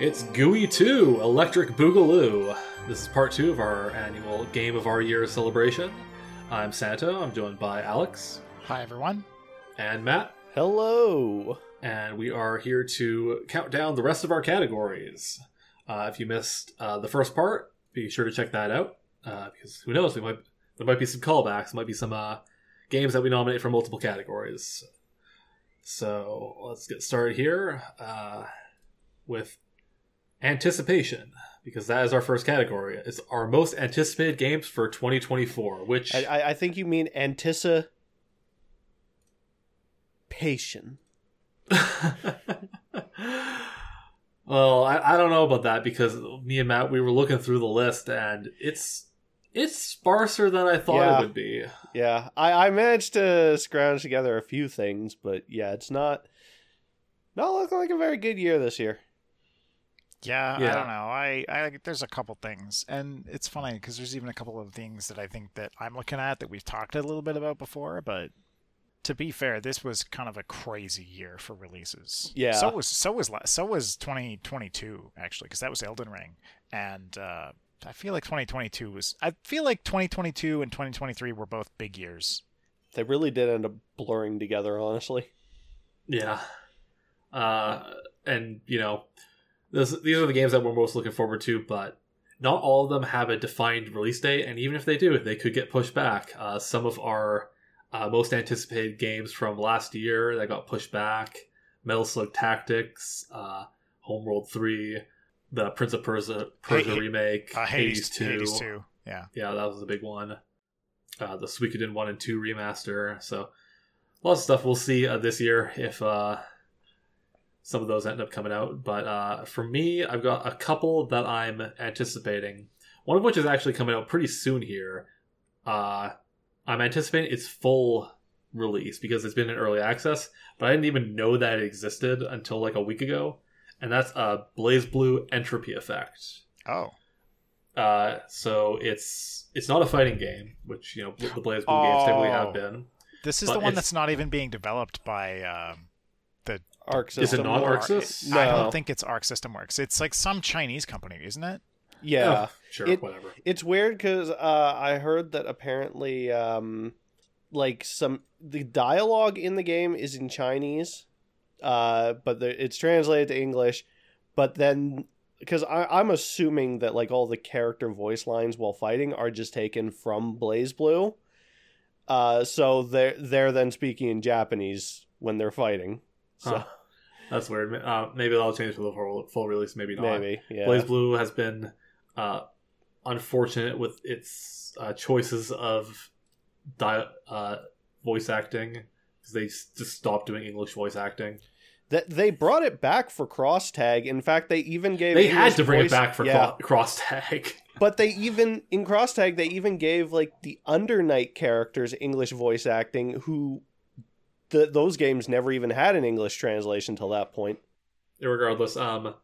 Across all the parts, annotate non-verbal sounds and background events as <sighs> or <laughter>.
It's GooY 2 Electric Boogaloo. This is part two of our annual Game of Our Year celebration. I'm Santo. I'm joined by Alex Hi, everyone. and Matt, Hello. and we are here to count down the rest of our categories. Uh, if you missed uh, the first part, be sure to check that out uh, because who knows, we might there might be some callbacks, There might be some uh, games that we nominate for multiple categories. So let's get started here uh, with anticipation because that is our first category. It's our most anticipated games for 2024, which I, I- think you mean anticipation. <laughs> well, I, I don't know about that because me and Matt we were looking through the list and it's it's sparser than I thought Yeah. it would be. Yeah, I, I managed to scrounge together a few things, but yeah, it's not not looking like a very good year this year. Yeah, Yeah. I don't know. I, I there's a couple things, and it's funny because there's even a couple of things that I think that I'm looking at that we've talked a little bit about before. But to be fair, this was kind of a crazy year for releases. Yeah. So was so was la- so was 2022 actually because that was Elden Ring, and uh, I feel like 2022 was. I feel like 2022 and 2023 were both big years. They really did end up blurring together, honestly. Yeah. Uh, and, you know, this, these are the games that we're most looking forward to, but not all of them have a defined release date. And even if they do, they could get pushed back. Uh, some of our uh, most anticipated games from last year that got pushed back Metal Slug Tactics, uh, Homeworld 3, the Prince of Persia, Persia Hey, remake, Uh, Hades, Hades, 2. Hades 2. Yeah. Yeah, that was a big one. Uh, the Suikoden 1 and 2 remaster. So, lots of stuff we'll see uh, this year if uh, some of those end up coming out. But uh, for me, I've got a couple that I'm anticipating. One of which is actually coming out pretty soon here. Uh, I'm anticipating its full release because it's been in early access, but I didn't even know that it existed until like a week ago. And that's a BlazBlue Entropy Effect. Oh. Uh, so it's it's not a fighting game, which you know the BlazBlue games typically Oh. have been. This is the one that's not even being developed by um, Arc Is it system. not or- Arc Sys? I don't think it's Arc System Works. It's like some Chinese company, isn't it? Yeah, Oh, sure, It- whatever. it's weird because uh, I heard that apparently, um, like some the dialogue in the game is in Chinese, uh, but the, it's translated to English. But then, because I'm assuming that like all the character voice lines while fighting are just taken from BlazBlue, uh, so they're they're then speaking in Japanese when they're fighting. So Huh. That's weird. Uh, maybe that'll change for the full, full release. Maybe not. maybe, yeah. Blaze Blue has been uh, unfortunate with its uh, choices of di- uh, voice acting because they just stopped doing English voice acting. That they brought it back for cross tag. In fact, they even gave They had to bring voice- it back for yeah. cross tag. <laughs> But they even in cross tag they even gave like the Under Night characters English voice acting who those games never even had an English translation till that point. regardless um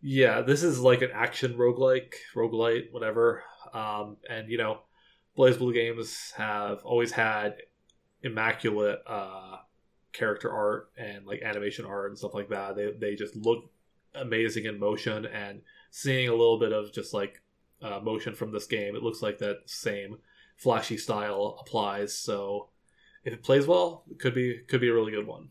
yeah this is like an action roguelike roguelite whatever. Um and you know BlazBlue games have always had immaculate uh character art and like animation art and stuff like that. They they just look amazing in motion and seeing a little bit of just like uh, motion from this game it looks like that same flashy style applies. So if it plays well it could be could be a really good one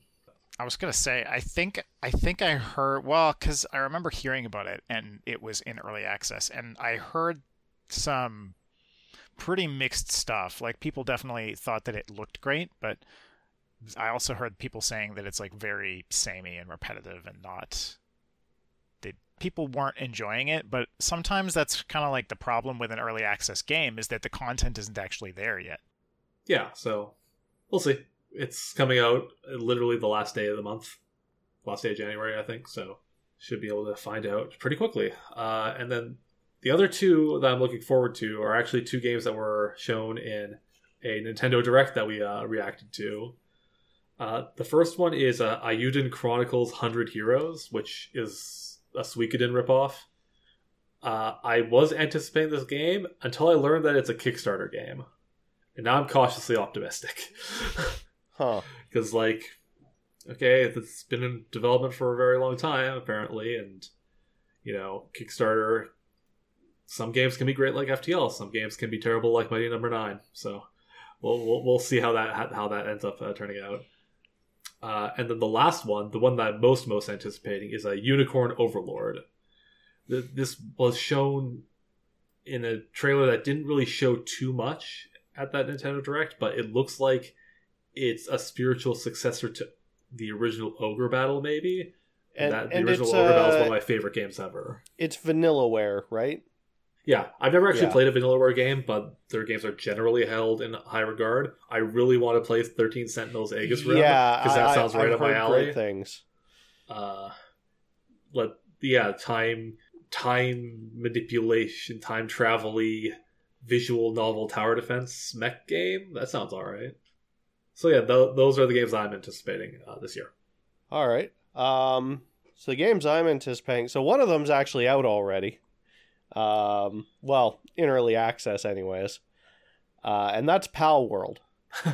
I was gonna say, I think I think I heard well because I remember hearing about it and it was in early access, and I heard some pretty mixed stuff. Like people definitely thought that it looked great, but I also heard people saying that it's like very samey and repetitive and not. They, people weren't enjoying it, but sometimes that's kind of like the problem with an early access game is that the content isn't actually there yet. yeah, so we'll see. It's coming out literally the last day of the month, last day of January, I think. So should be able to find out pretty quickly. Uh, and then the other two that I'm looking forward to are actually two games that were shown in a Nintendo Direct that we uh, reacted to. Uh, the first one is uh, Eiyuden Chronicles 100 Heroes, which is a Suikoden ripoff. Uh, I was anticipating this game until I learned that it's a Kickstarter game. And now I'm cautiously optimistic. <laughs> Huh. Because, like, okay, it's been in development for a very long time, apparently, and you know, Kickstarter. Some games can be great like FTL. Some games can be terrible like Mighty Number no. Nine. So we'll, we'll we'll see how that how that ends up uh, turning out. Uh, and then the last one, the one that I'm most most anticipating, is a Unicorn Overlord. This was shown in a trailer that didn't really show too much at that Nintendo Direct, but it looks like it's a spiritual successor to the original Ogre Battle, maybe. And, that, the and original Ogre uh, Battle is one of my favorite games ever. It's Vanillaware, right? Yeah, I've never actually yeah. played a Vanillaware game, but their games are generally held in high regard. I really want to play 13 Sentinels Aegis Rim yeah, because that I, sounds right I've up my alley. things. Uh, let yeah, time time manipulation, time travel visual novel tower defense mech game. That sounds all right. So yeah, th- those are the games I'm anticipating uh, this year. All right. Um, so the games I'm anticipating. So one of them's actually out already. Um, well, in early access, anyways. Uh, and that's Palworld. <laughs>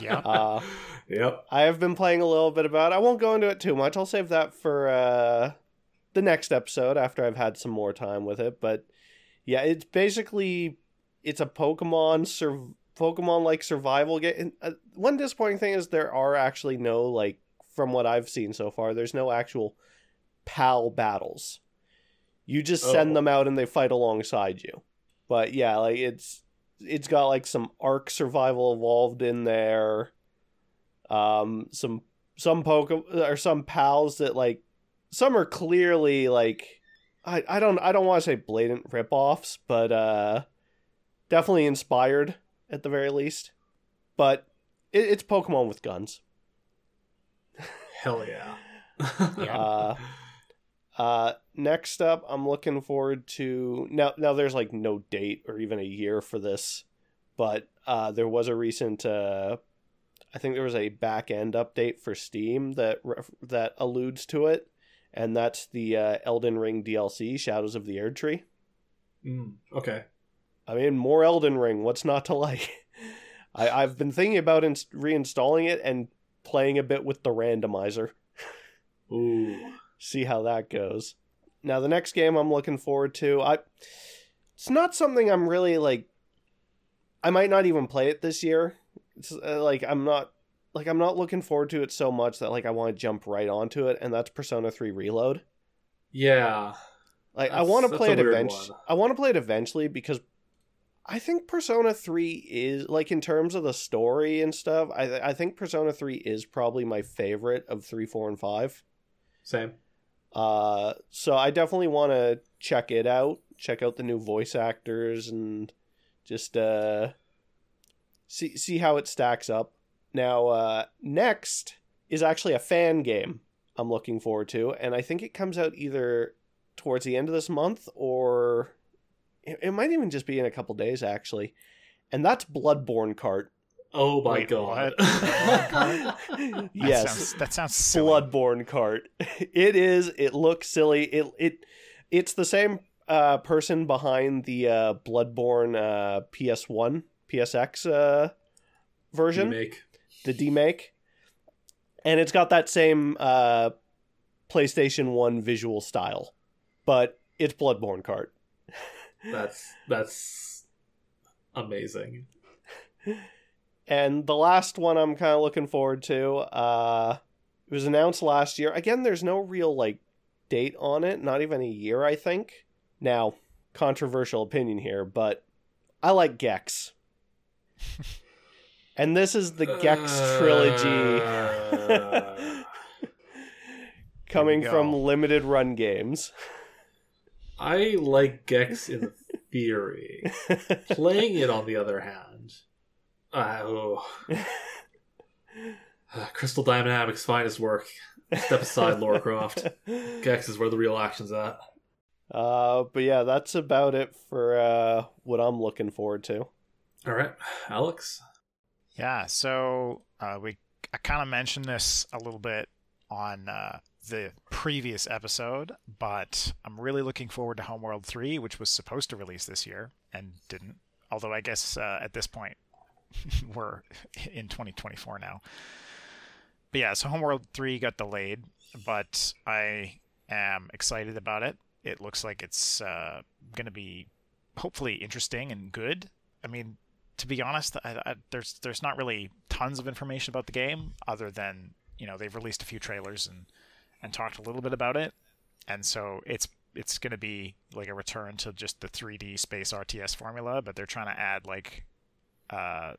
yeah. Uh, yep. I have been playing a little bit about. It. I won't go into it too much. I'll save that for uh, the next episode after I've had some more time with it. But yeah, it's basically it's a Pokemon sur- Pokemon like survival game. Uh, one disappointing thing is there are actually no like from what I've seen so far, there's no actual PAL battles. You just send oh. them out and they fight alongside you. But yeah, like it's it's got like some Ark survival evolved in there. Um some some Pokemon or some pals that like some are clearly like I, I don't I don't want to say blatant ripoffs, but uh definitely inspired at the very least. But it, it's Pokemon with guns. Hell yeah. <laughs> yeah. Uh, uh, next up, I'm looking forward to now. Now there's like no date or even a year for this, but uh, there was a recent. Uh, I think there was a back end update for Steam that that alludes to it, and that's the uh, Elden Ring DLC, Shadows of the Erdtree. Mm, okay. I mean, more Elden Ring. What's not to like? <laughs> I, I've been thinking about ins- reinstalling it and playing a bit with the randomizer. <laughs> Ooh. See how that goes. Now the next game I'm looking forward to, I it's not something I'm really like I might not even play it this year. It's uh, like I'm not like I'm not looking forward to it so much that like I want to jump right onto it and that's Persona 3 Reload. Yeah. Like I want to play it eventually. I want to play it eventually because I think Persona 3 is like in terms of the story and stuff, I I think Persona 3 is probably my favorite of 3, 4 and 5. Same. Uh so I definitely want to check it out, check out the new voice actors and just uh see see how it stacks up. Now uh next is actually a fan game I'm looking forward to and I think it comes out either towards the end of this month or it, might even just be in a couple days actually, and that's Bloodborne Kart. Oh my Wait, god! <laughs> yes, that sounds, that sounds silly. Bloodborne Kart. <laughs> It is. It looks silly. It it it's the same uh, person behind the uh, Bloodborne uh, PS1 PSX uh, version, D-make. The demake, and it's got that same uh, PlayStation One visual style, but it's Bloodborne Kart. <laughs> That's that's amazing. And the last one I'm kind of looking forward to. Uh, it was announced last year. Again, there's no real like date on it. Not even a year, I think. Now, controversial opinion here, but I like Gex. <laughs> and this is the Gex trilogy. Uh... <laughs> coming from limited run games. I like Gex in theory. <laughs> Playing it, on the other hand, uh, oh. uh, <laughs> <sighs> Crystal Dynamics' finest work. Step aside, Lara Croft. Gex is where the real action's at. Uh, but yeah, that's about it for uh, what I'm looking forward to. All right, Alex. Yeah, so uh, we I kind of mentioned this a little bit on uh, the previous episode, but I'm really looking forward to Homeworld 3, which was supposed to release this year and didn't. Although I guess uh, at this point <laughs> we're <laughs> in 2024 now. But yeah, so Homeworld 3 got delayed, but I am excited about it. it looks like it's uh, going to be hopefully interesting and good. I mean, to be honest, I, I, there's there's not really tons of information about the game other than you know they've released a few trailers and and talked a little bit about it, and so it's it's going to be like a return to just the 3D space RTS formula, but they're trying to add like uh,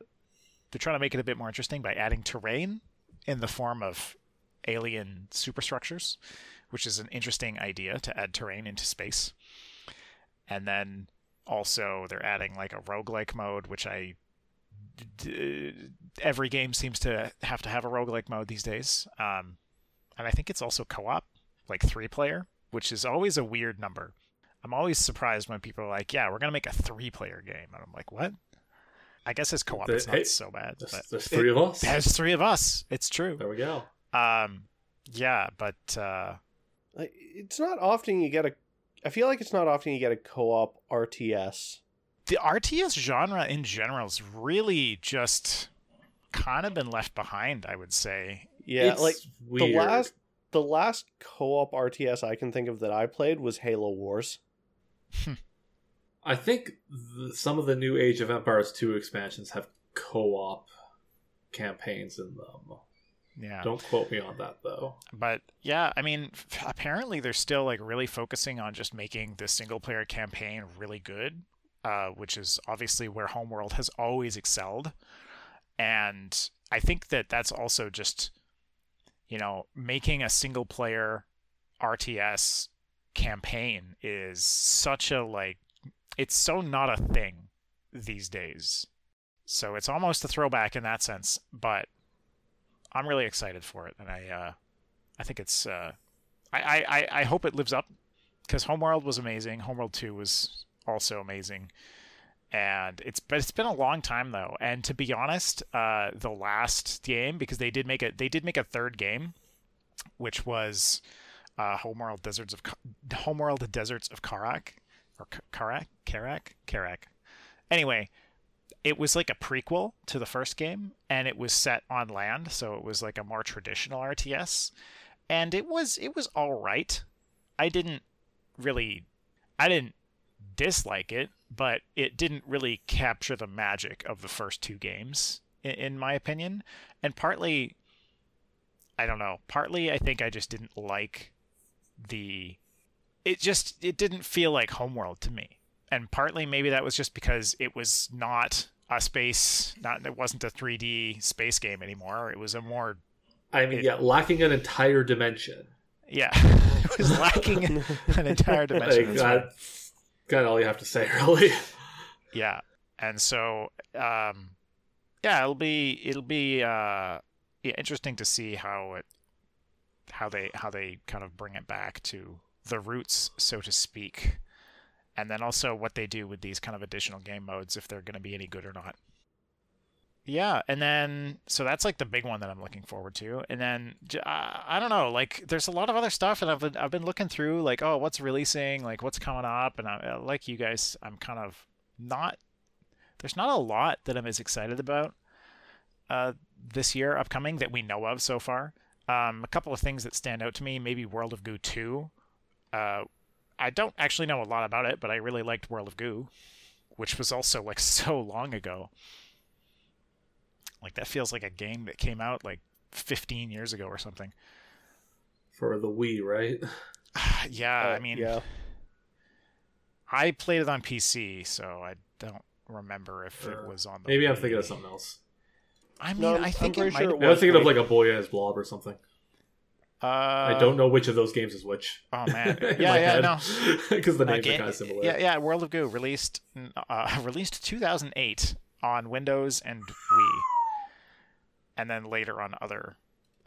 they're trying to make it a bit more interesting by adding terrain in the form of alien superstructures, which is an interesting idea to add terrain into space. And then also they're adding like a roguelike mode, which I d- every game seems to have to have a roguelike mode these days. Um, and I think it's also co-op, like three player, which is always a weird number. I'm always surprised when people are like, "Yeah, we're gonna make a three-player game," and I'm like, "What?" I guess it's co-op. The- It's not hey, so bad. There's, there's three of us. There's three of us. It's true. There we go. Um, yeah, but uh, it's not often you get a. I feel like it's not often you get a co-op RTS. the RTS genre in general has really just kind of been left behind. I would say. Yeah, It's like weird. the last the last co-op RTS I can think of that I played was Halo Wars. Hmm. I think th- some of the new Age of Empires 2 expansions have co-op campaigns in them. Yeah. Don't quote me on that though. But yeah, I mean, f- apparently they're still like really focusing on just making the single player campaign really good, uh, which is obviously where Homeworld has always excelled. And I think that that's also just, you know, making a single player RTS campaign is such a like, it's so not a thing these days. So it's almost a throwback in that sense, but I'm really excited for it, and I uh, I think it's uh, I, I I hope it lives up because Homeworld was amazing. Homeworld Two was also amazing, and it's but it's been a long time though. And to be honest, uh, the last game because they did make a they did make a third game, which was uh, Homeworld Deserts of Homeworld Deserts of Kharak or Kharak Kharak Kharak. Anyway, it was like a prequel to the first game and it was set on land so it was like a more traditional rts and it was it was all right. I didn't really i didn't dislike it but it didn't really capture the magic of the first two games in, in my opinion. And partly i don't know partly i think i just didn't like the it just it didn't feel like homeworld to me and partly maybe that was just because it was not a space not it wasn't a 3D space game anymore. It was a more I mean, It- yeah, lacking an entire dimension. yeah. <laughs> It was lacking <laughs> an entire dimension Like, that's that's kind of all you have to say, <laughs> really. yeah. And so um yeah it'll be it'll be uh yeah, interesting to see how it how they how they kind of bring it back to the roots so to speak and then also what they do with these kind of additional game modes if they're going to be any good or not. Yeah and then so that's like the big one that i'm looking forward to. And then uh, i don't know like there's a lot of other stuff and i've been, I've been looking through like oh what's releasing like what's coming up? And I, like you guys i'm kind of not there's not a lot that i'm as excited about uh, this year upcoming that we know of so far. Um, a couple of things that stand out to me maybe world of goo 2 uh, I don't actually know a lot about it, but I really liked World of Goo, which was also like <laughs> so long ago. Like that feels like a game that came out like 15 years ago or something. For the Wii, right? <sighs> yeah, Uh, I mean, yeah. I played it on PC, so I don't remember if Uh, it was on the. Maybe I'm thinking of something else. I mean, No, I'm- I I'm think it might. sure it Maybe I'm was thinking of like a boy and his blob or something. Uh, I don't know which of those games is which. Oh man, <laughs> yeah, yeah, head. no. <laughs> because the Uh, names ga- are kind of similar. Yeah, yeah. World of Goo released uh, <laughs> released 2008 on Windows and Wii, and then later on other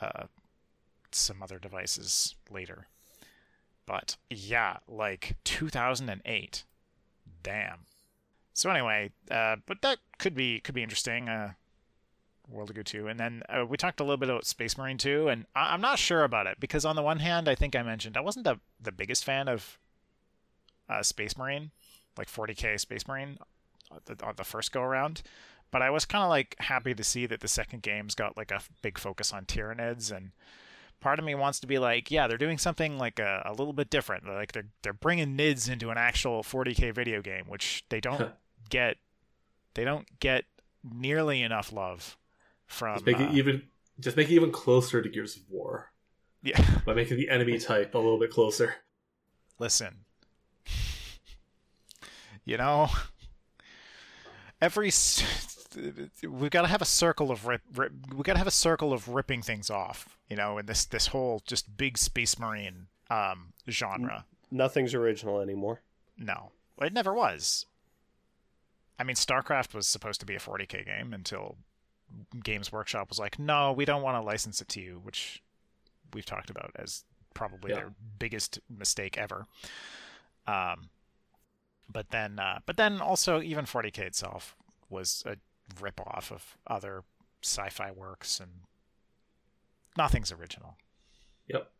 uh, some other devices later. But yeah, like 2008. Damn. So anyway, uh, but that could be could be interesting. Uh, World of Goo 2. And then uh, we talked a little bit about Space Marine 2, and I- I'm not sure about it because, on the one hand, I think I mentioned I wasn't the, the biggest fan of uh, Space Marine, like 40k Space Marine, on the, on the first go around. But I was kind of like happy to see that the second game's got like a big focus on Tyranids and part of me wants to be like, yeah, they're doing something like a, a little bit different. Like they're they're bringing NIDS into an actual 40k video game, which they don't get. They don't get nearly enough love from. Just make it uh, even. Just make it even closer to Gears of War yeah. <laughs> by making the enemy type a little bit closer. Listen, <laughs> you know, every <laughs> we've got to have a circle of rip, rip we got to have a circle of ripping things off. You know, in this this whole just big space marine um genre. Nothing's original anymore. No, it never was. I mean, StarCraft was supposed to be a 40k game until Games Workshop was like, "No, we don't want to license it to you," which we've talked about as probably Yeah. their biggest mistake ever. Um, but then, uh, but then also even 40k itself was a rip-off of other sci-fi works, and nothing's original. Yep.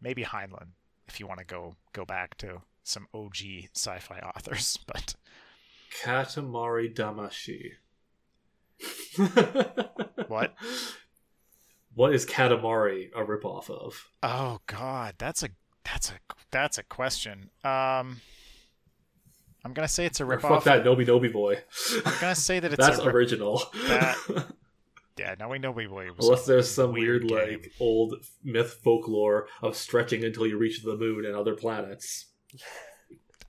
Maybe Heinlein, if you want to go go back to some OG sci-fi <laughs> authors, but Katamari Damacy. <laughs> What? What is Katamari a ripoff of? oh god, that's a that's a that's a question. Um, I'm gonna say it's a Or ripoff. fuck that Nobi Nobi boy. I'm gonna say that it's That's a rip- original. that- <laughs> Yeah, no, we know we was Unless a there's some weird, game. like old myth folklore of stretching until you reach the moon and other planets.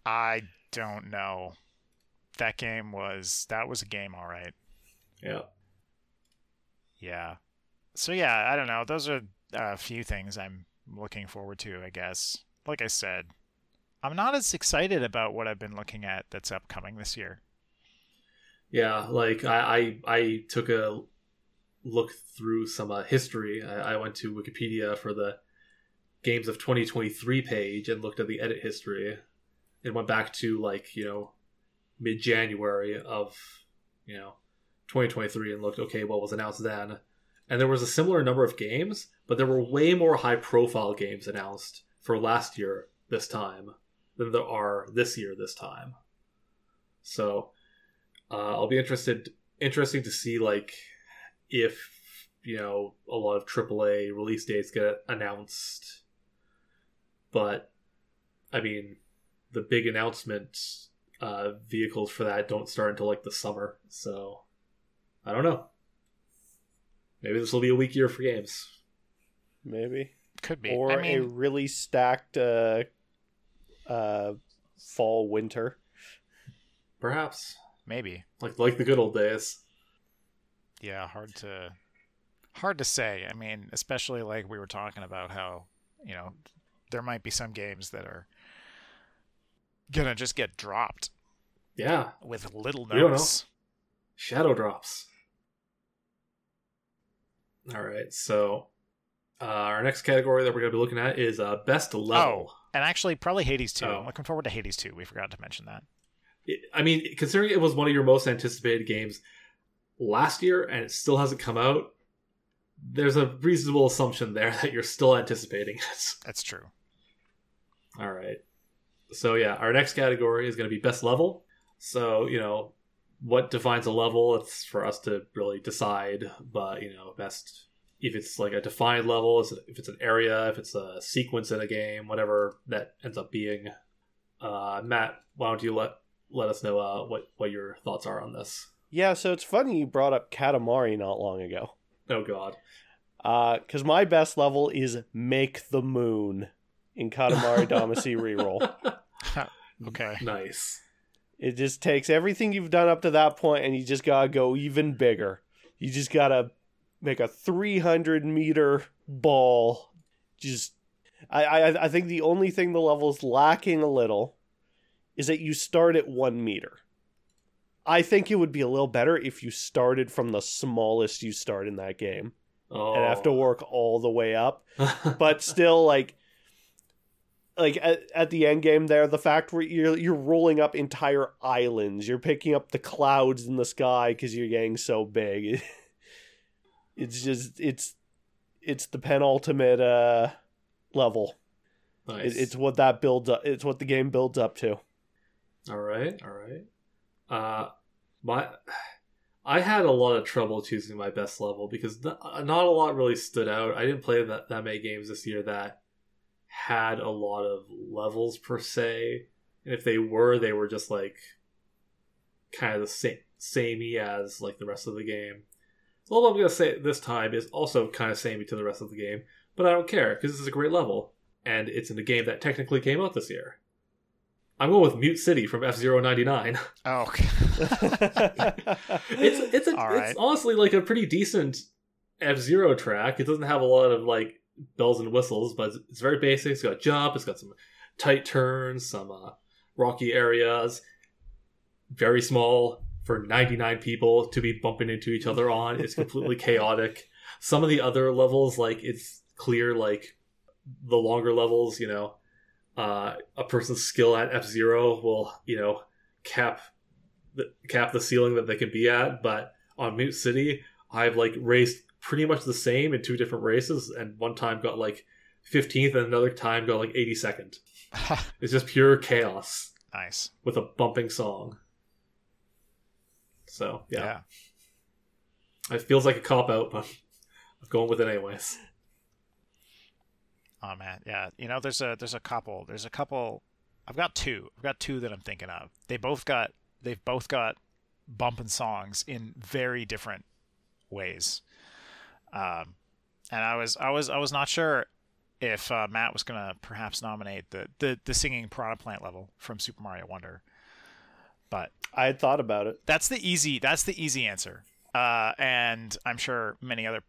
I don't know. That game was that was a game, all right. Yeah. Yeah. So yeah, I don't know. Those are a few things I'm looking forward to, I guess. Like I said, I'm not as excited about what I've been looking at that's upcoming this year. Yeah, like I, I, I took a look through some uh, history. I, I went to Wikipedia for the games of 2023 page and looked at the edit history. It went back to like you know mid January of you know 2023 and looked okay what was announced then. And there was a similar number of games, but there were way more high profile games announced for last year this time than there are this year this time. So uh, I'll be interested interesting to see like if you know a lot of AAA release dates get announced. But I mean, the big announcement uh, vehicles for that don't start until like the summer, so I don't know. Maybe this will be a weak year for games. Maybe. Could be. Or I a mean, really stacked uh, uh, fall winter. Perhaps maybe. like like the good old days. Yeah, hard to hard to say. I mean, especially like we were talking about how, you know, there might be some games that are gonna just get dropped Yeah, with little We notice. Shadow drops. All right, so uh, our next category that we're going to be looking at is uh, best level. And actually, probably Hades 2. Oh. I'm looking forward to Hades 2. We forgot to mention that. It- I mean, considering it was one of your most anticipated games last year and it still hasn't come out, there's a reasonable assumption there <laughs> that you're still anticipating it. That's true. All right. So yeah, our next category is going to be best level. So you know, what defines a level? It's for us to really decide. But you know, best if it's like a defined level, is if it's an area, if it's a sequence in a game, whatever that ends up being. Uh, Matt, why don't you let let us know uh, what what your thoughts are on this? Yeah, so it's funny you brought up Katamari not long ago. Oh God. Because my best level is Make the Moon in Katamari Damacy <laughs> Reroll. <laughs> Okay. nice. It just takes everything you've done up to that point and you just gotta go even bigger. You just gotta make a 300 meter ball. Just, I, I, I think the only thing the level's lacking a little is that you start at one meter. I think it would be a little better if you started from the smallest you start in that game Oh. and have to oh. work all the way up <laughs> but still like like at, at the end game there the fact where you're you're rolling up entire islands you're picking up the clouds in the sky because you're getting so big <laughs> it's just it's it's the penultimate uh level nice. it, it's what that builds up it's what the game builds up to All right, all right. Uh, my, I had a lot of trouble choosing my best level because not, not a lot really stood out. I didn't play that, that many games this year that had a lot of levels per se. And if they were, they were just like kind of the same samey as like the rest of the game. So all I'm gonna say this time is also kind of samey to the rest of the game, but I don't care because this is a great level and it's in a game that technically came out this year. I'm going with Mute City from F Zero ninety nine. Oh, <laughs> okay. It's it's a, right. it's honestly like a pretty decent F Zero track. It doesn't have a lot of like bells and whistles, but it's, it's very basic. It's got jump. It's got some tight turns, some uh, rocky areas. Very small for 99 people to be bumping into each other on. It's completely <laughs> chaotic. Some of the other levels, like it's clear, like the longer levels, you know, uh, a person's skill at F Zero will, you know, cap the cap the ceiling that they can be at. But on Mute City, I've like raced pretty much the same in two different races, and one time got like 15th, and another time got like 82nd. <laughs> It's just pure chaos nice. with a bumping song. So yeah, it feels like a cop out, but I'm going with it anyways. Oh man, yeah. You know, there's a there's a couple. There's a couple. I've got two. I've got two that I'm thinking of. They both got they've both got bumping songs in very different ways. Um, and I was I was I was not sure if uh, Matt was gonna perhaps nominate the the the singing piranha plant level from Super Mario Wonder, but I had thought about it. that's the easy that's the easy answer. Uh, and I'm sure many other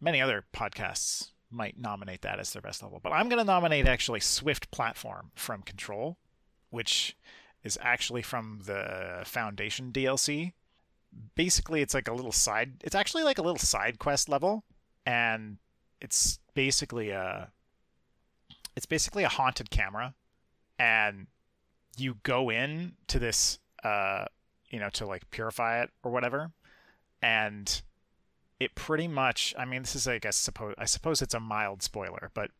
many other podcasts might nominate that as their best level. But I'm going to nominate actually Swift Platform from Control, which is actually from the Foundation DLC. Basically, it's like a little side. It's actually like a little side quest level, and it's basically a. It's basically a haunted camera, and you go in to this, uh, you know, to like purify it or whatever, and it pretty much i mean this is i guess suppose i suppose it's a mild spoiler but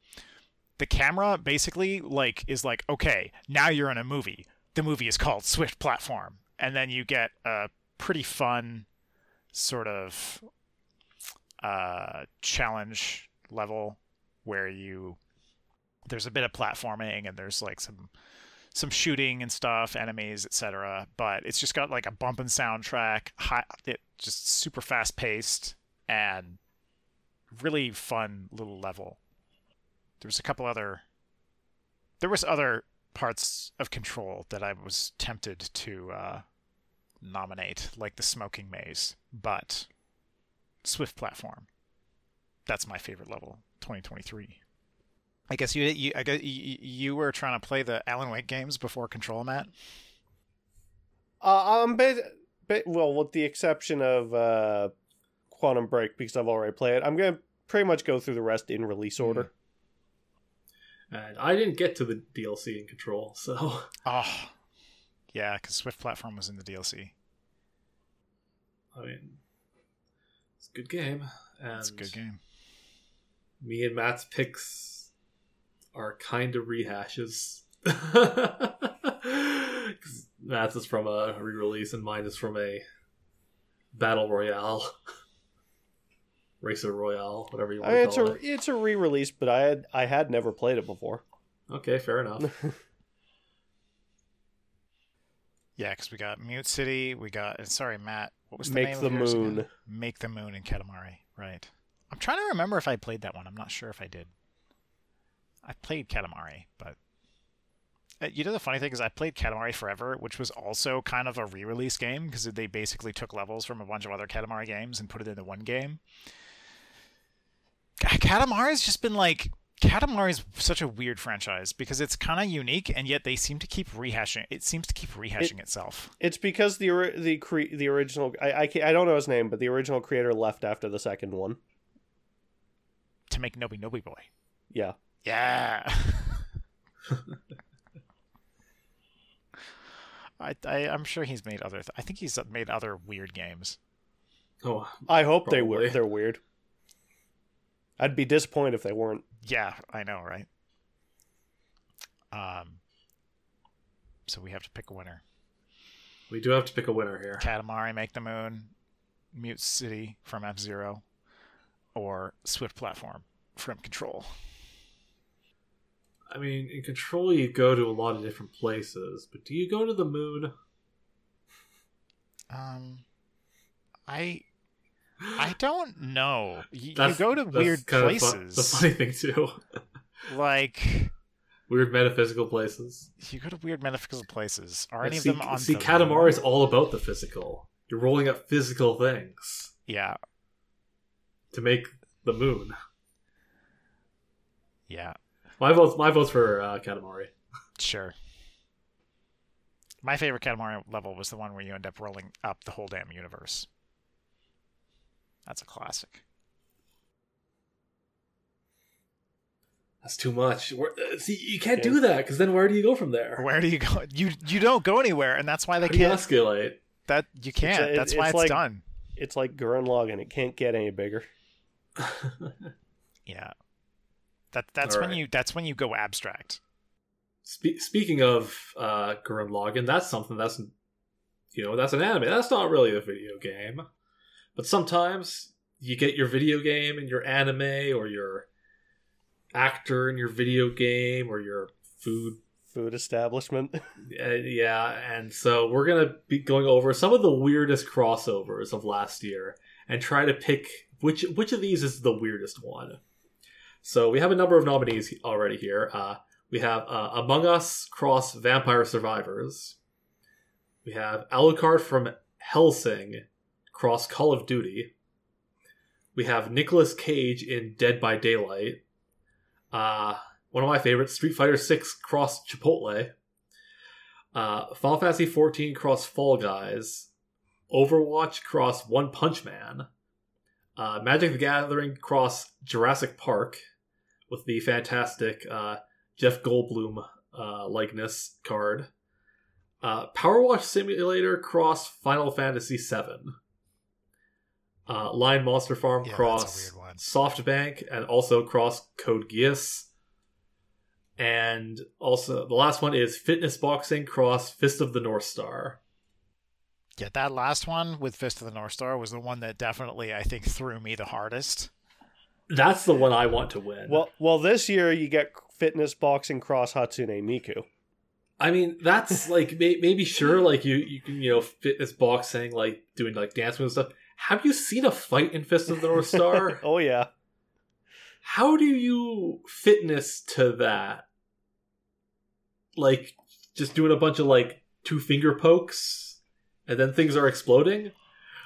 the camera basically like is like okay now you're in a movie the movie is called swift platform and then you get a pretty fun sort of uh challenge level where you there's a bit of platforming and there's like some some shooting and stuff, enemies, etc. But it's just got like a bumping soundtrack, high, it just super fast paced and really fun little level. There was a couple other, there was other parts of Control that I was tempted to uh, nominate, like the Smoking Maze, but Swift Platform. That's my favorite level, 2023. I guess you you I guess you, you were trying to play the Alan Wake games before Control, Matt. Uh, I'm ba- ba- well, with the exception of uh, Quantum Break because I've already played it. I'm gonna pretty much go through the rest in release order. And I didn't get to the DLC in Control, so Oh, yeah, because Swift Platform was in the DLC. I mean, it's a good game. And It's a good game. Me and Matt's picks are kind of rehashes. <laughs> 'Cause Matt's is from a re-release, and mine is from a battle royale, <laughs> racer royale, whatever you want mean, to it's call a it. it's a re-release, but I had I had never played it before. Okay, fair enough. <laughs> Yeah, because we got Mute City, we got. Sorry, Matt. What was the Make name the Moon. again? Make the Moon in Katamari. Right. I'm trying to remember if I played that one. I'm not sure if I did. I played Katamari, but Uh, you know the funny thing is I played Katamari Forever, which was also kind of a re-release game because they basically took levels from a bunch of other Katamari games and put it into one game. Ka- Katamari's just been like Katamari's such a weird franchise because it's kind of unique and yet they seem to keep rehashing. It seems to keep rehashing itself. It's because the the cre- the original I I, I don't know his name, but the original creator left after the second one. to make Nobi Nobi Boy. Yeah. Yeah. <laughs> I, I I'm sure he's made other. Th- I think he's made other weird games. Oh, I hope they were they're weird. I'd be disappointed if they weren't. Yeah, I know, right? Um. So we have to pick a winner. we do have to pick a winner here. Katamari, Make the Moon, Mute City from F Zero, or Swift Platform from Control. I mean, in Control, you go to a lot of different places, but do you go to the moon? Um, I I don't know. You, you go to weird kind fun- places, the funny thing too, <laughs> like weird metaphysical places. you go to weird metaphysical places. Are any see, of them on see, the Katamari moon? is all about the physical. You're rolling up physical things Yeah, to make the moon. yeah, My vote's my vote's for uh, Katamari. sure. My favorite Katamari level was the one where you end up rolling up the whole damn universe. That's a classic. That's too much. Where- uh, see, you can't do that because then where do you go from there? Where do you go? <laughs> You you don't go anywhere, and that's why they How can't. escalate? That you can't. a- that's it's why it's like- done. It's like Gurren Lagann. It can't get any bigger. <laughs> Yeah. That that's when Alright. you that's when you go abstract. Spe- speaking of uh, Gurren Lagann, that's something that's you know that's an anime. That's not really a video game, but sometimes you get your video game and your anime, or your actor in your video game, or your food. Food establishment. <laughs> Uh, yeah, and so we're gonna be going over some of the weirdest crossovers of last year and try to pick which which of these is the weirdest one. So we have a number of nominees already here. Uh, we have uh, Among Us cross Vampire Survivors. We have Alucard from Hellsing cross Call of Duty. We have Nicolas Cage in Dead by Daylight. Uh, one of my favorites, Street Fighter Six cross Chipotle. Uh, Final Fantasy 14 cross Fall Guys. Overwatch cross One Punch Man. Uh, Magic the Gathering cross Jurassic Park with the fantastic uh, Jeff Goldblum uh, likeness card. Uh, Power Wash Simulator cross Final Fantasy VII. Uh, Lion Monster Farm Yeah, cross weird one. SoftBank and also cross Code Geass. And also the last one is Fitness Boxing cross Fist of the North Star. Yeah, that last one with Fist of the North Star was the one that definitely I think threw me the hardest. That's the one I want to win. well, well, this year you get fitness boxing cross Hatsune Miku. I mean, that's like may- maybe sure, like you you can you know fitness boxing, like doing like dance moves and stuff. Have you seen a fight in Fist of the North Star? <laughs> oh yeah. How do you fitness to that? Like just doing a bunch of like two finger pokes, and then things are exploding.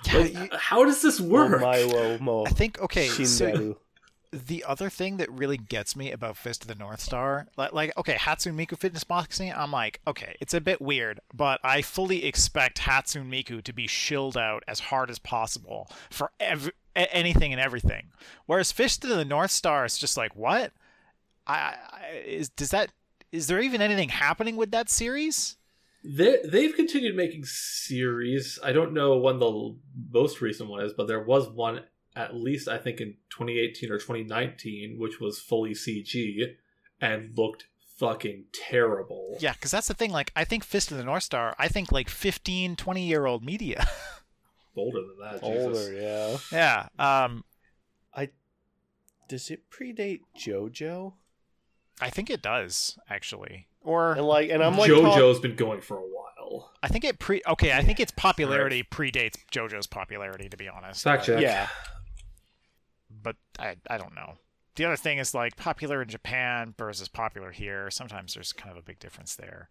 Yeah, Like, you- how does this work? Omae mo I think okay. So Shinderu. The other thing that really gets me about Fist of the North Star, like, like okay, Hatsune Miku fitness boxing, I'm like, okay, it's a bit weird, but I fully expect Hatsune Miku to be shilled out as hard as possible for ev- anything and everything. Whereas Fist of the North Star is just like, what? I, I is does that is there even anything happening with that series? They they've continued making series. I don't know when the most recent one is, but there was one at least I think in 2018 or 2019, which was fully CG and looked fucking terrible. Yeah, because that's the thing. Like, I think Fist of the North Star, I think like 15, 20 year old media. <laughs> older than that. Jesus. Older, yeah. yeah. Um, Does it predate JoJo? I think it does actually, or And like, and I'm like, talk- JoJo's been going for a while. I think it pre. Okay, I think its popularity predates JoJo's popularity. To be honest, Fact check. yeah. But I I don't know. The other thing is like popular in Japan versus popular here. Sometimes there's kind of a big difference there.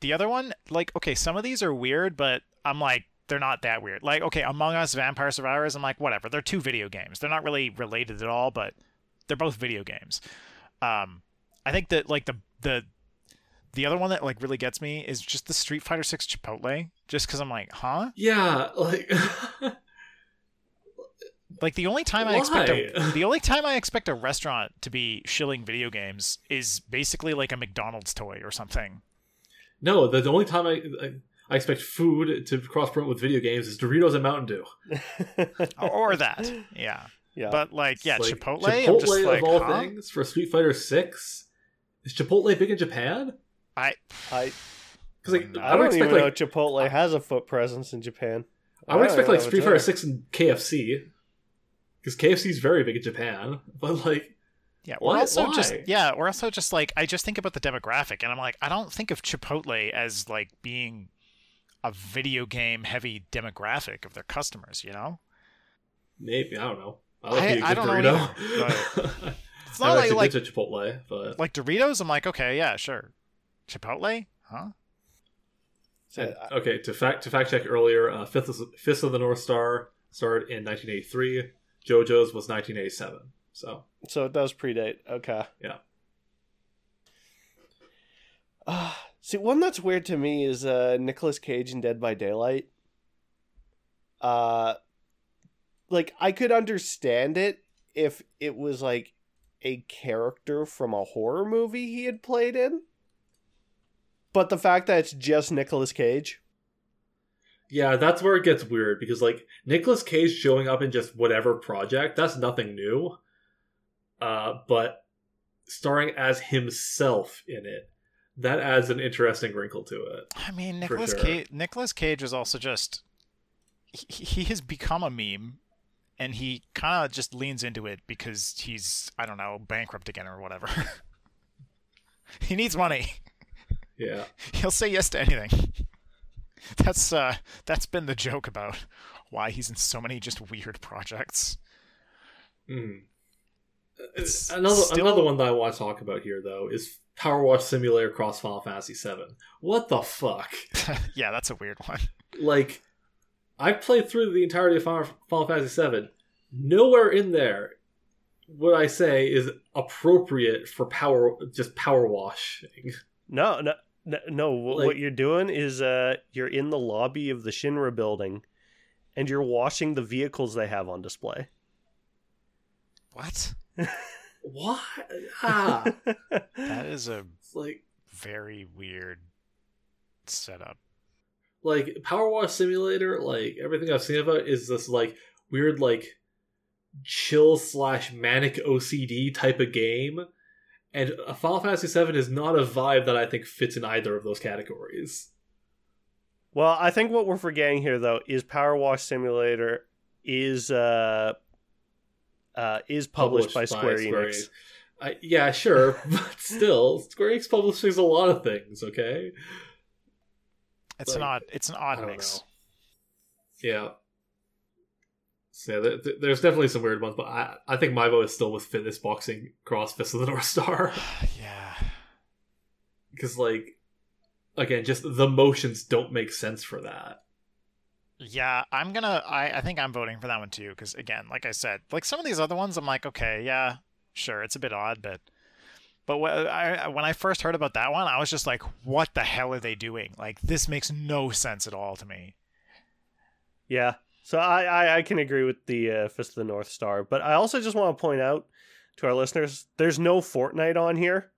The other one, like, okay, some of these are weird, but I'm like, they're not that weird. Like, okay, Among Us, Vampire Survivors, I'm like, whatever. They're two video games. They're not really related at all, but they're both video games. Um, I think that like the the the other one that like really gets me is just the Street Fighter Six Chipotle. Just because I'm like, huh? Yeah, like <laughs> Like the only time I expect a, the only time I expect a restaurant to be shilling video games is basically like a McDonald's toy or something. no. The, the only time I, I I expect food to cross promote with video games is Doritos and Mountain Dew. Or, <laughs> or that. Yeah. yeah. But like yeah, like, Chipotle, Chipotle I'm just like of all huh? things for Street Fighter Six. Is Chipotle big in Japan? I I Because like No. I don't expect even know like Chipotle has a foot presence in Japan. I would expect like Street Fighter. Six and KFC, because KFC is very big in Japan. <laughs> But like, Yeah, we're also just yeah, we're also just like I just think about the demographic, and I'm like, I don't think of Chipotle as like being a video game heavy demographic of their customers. You know, maybe I don't know. I like I- I don't know burrito. <laughs> it's not like like Chipotle, but like Doritos. I'm like, okay, yeah, sure. Chipotle, huh? Okay, to fact to fact check earlier, uh, Fifth of, Fist of the North Star started in 1983. JoJo's was 1987. So So it does predate. Okay. Yeah. Uh, see, one that's weird to me is uh, Nicolas Cage in Dead by Daylight. Uh, like I could understand it if it was like a character from a horror movie he had played in. But the fact that it's just Nicolas Cage, yeah, that's where it gets weird because like Nicolas Cage showing up in just whatever project, that's nothing new. Uh, but starring as himself in it, that adds an interesting wrinkle to it. I mean, For Nicolas sure. Cage. Nicolas Cage is also just he, he has become a meme, and he kind of just leans into it because he's I don't know bankrupt again or whatever. <laughs> he needs money. Yeah. <laughs> He'll say yes to anything. <laughs> That's uh that's been the joke about why he's in so many just weird projects. Mm. It's another still- another one that I want to talk about here though is Power Wash Simulator Cross Final Fantasy VII. What the fuck? <laughs> yeah, that's a weird one. like I played through the entirety of Final, Final Fantasy VII. Nowhere in there what I say is appropriate for power just power washing. no, no, no. no Like- what you're doing is uh, you're in the lobby of the Shinra building, and you're washing the vehicles they have on display. What? <laughs> What? Ah, That is a it's like very weird setup. like Power Wash Simulator. Like everything I've seen about it is this like weird like chill slash manic OCD type of game. And a Final Fantasy VII is not a vibe that I think fits in either of those categories. Well, I think what we're forgetting here, though, is Power Wash Simulator is uh, uh, is published, by Square, Enix. I, yeah, sure, <laughs> but still, Square Enix publishes a lot of things. Okay, It's an odd it's an odd mix. know. Yeah. So yeah, there, there- there's definitely some weird ones, but I, I think my vote is still with fitness boxing cross Fist of the North <laughs> Star <sighs> yeah. because, like, again, just the motions don't make sense for that. Yeah, I'm gonna. I, I think I'm voting for that one too. Because again, like I said, like some of these other ones, I'm like, okay, yeah, sure, it's a bit odd, but but when I when I first heard about that one, I was just like, what the hell are they doing? Like this makes no sense at all to me. Yeah. So I, I, I can agree with the uh, Fist of the North Star, but I also just want to point out to our listeners, there's no Fortnite on here.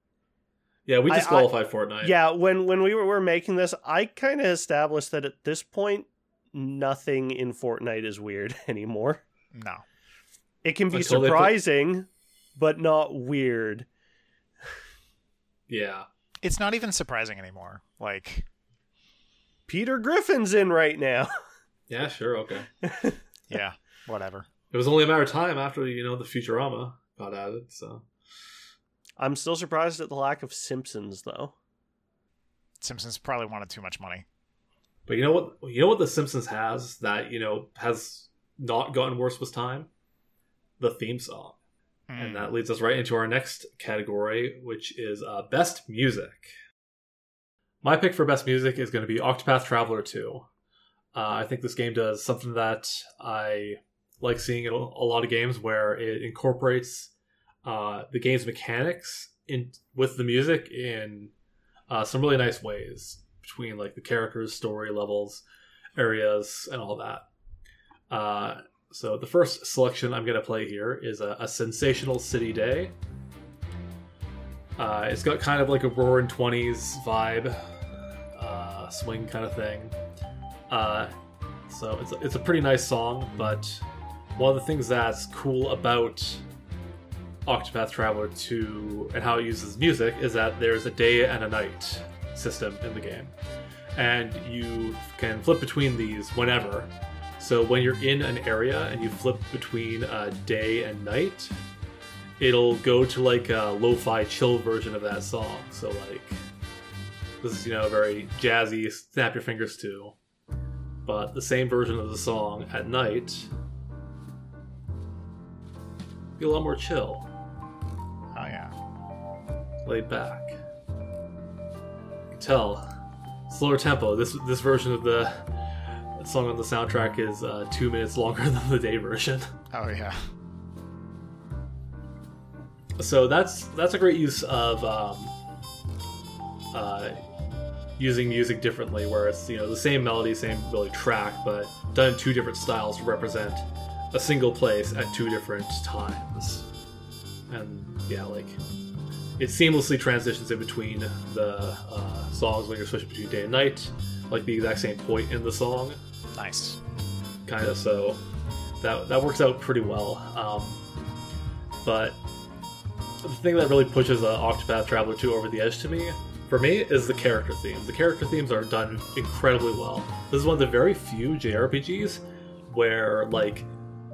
Yeah, we I- disqualified Fortnite. Yeah, when when we were, were making this, I kind of established that at this point, nothing in Fortnite is weird <laughs> anymore. No, It can be Until they put- surprising, but not weird. yeah. it's not even surprising anymore. Like, Peter Griffin's in right now. <laughs> Yeah, sure, okay. <laughs> yeah, whatever. It was only a matter of time after you know the Futurama got added. So I'm still surprised at the lack of Simpsons, though. Simpsons probably wanted too much money. But you know what? You know what The Simpsons has that you know has not gotten worse with time. The theme song, Hmm. and that leads us right into our next category, which is uh, best music. My pick for best music is going to be Octopath Traveler Two. Uh, I think this game does something that I like seeing in a lot of games, where it incorporates uh, the game's mechanics in with the music in uh, some really nice ways between like the characters, story levels, areas, and all that. Uh, so the first selection I'm going to play here is a, a sensational city day. Uh, it's got kind of like a roaring twenties vibe, uh, swing kind of thing. Uh, so it's it's a pretty nice song, but one of the things that's cool about Octopath Traveler 2 and how it uses music is that there's a day and a night system in the game. And you can flip between these whenever. So when you're in an area and you flip between uh, day and night, it'll go to like a lo-fi chill version of that song. So like this is you know very jazzy, snap your fingers to, but the same version of the song at night be a lot more chill, Oh yeah. laid back. You can tell slower tempo. This this version of the song on the soundtrack is uh, two minutes longer <laughs> than the day version. Oh yeah. so that's that's a great use of um, uh, using music differently, where it's you know the same melody, same really track, but done in two different styles to represent a single place at two different times. And yeah, like it seamlessly transitions in between the uh, songs when you're switching between day and night, like the exact same point in the song Nice. kind of so that that works out pretty well um, but the thing that really pushes uh, octopath traveler 2 over the edge to me for me is the character themes. The character themes are done incredibly well. This is one of the very few jrpgs where like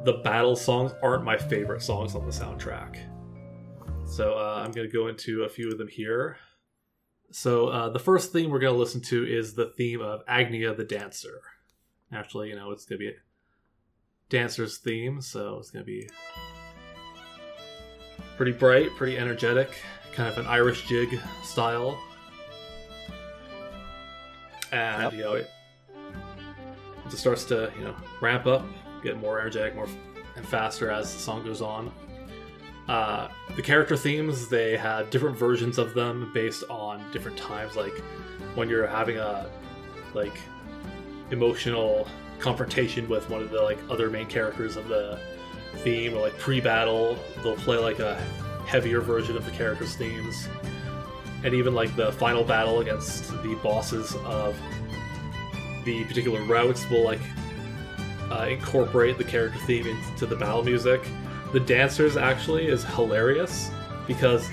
the battle songs aren't my favorite songs on the soundtrack. So uh, i'm going to go into a few of them here. So uh, the first theme we're going to listen to is the theme of Agnea the dancer. Actually, you know, it's gonna be a dancer's theme, so it's gonna be pretty bright, pretty energetic, kind of an Irish jig style. And Yep. you know, it just starts to you know ramp up, get more energetic, more and faster as the song goes on. Uh, the character themes they have different versions of them based on different times. Like when you're having a like emotional confrontation with one of the like other main characters of the theme or like pre-battle they'll play like a heavier version of the characters themes and even like the final battle against the bosses of the particular routes will like uh, incorporate the character theme into the battle music the dancers actually is hilarious because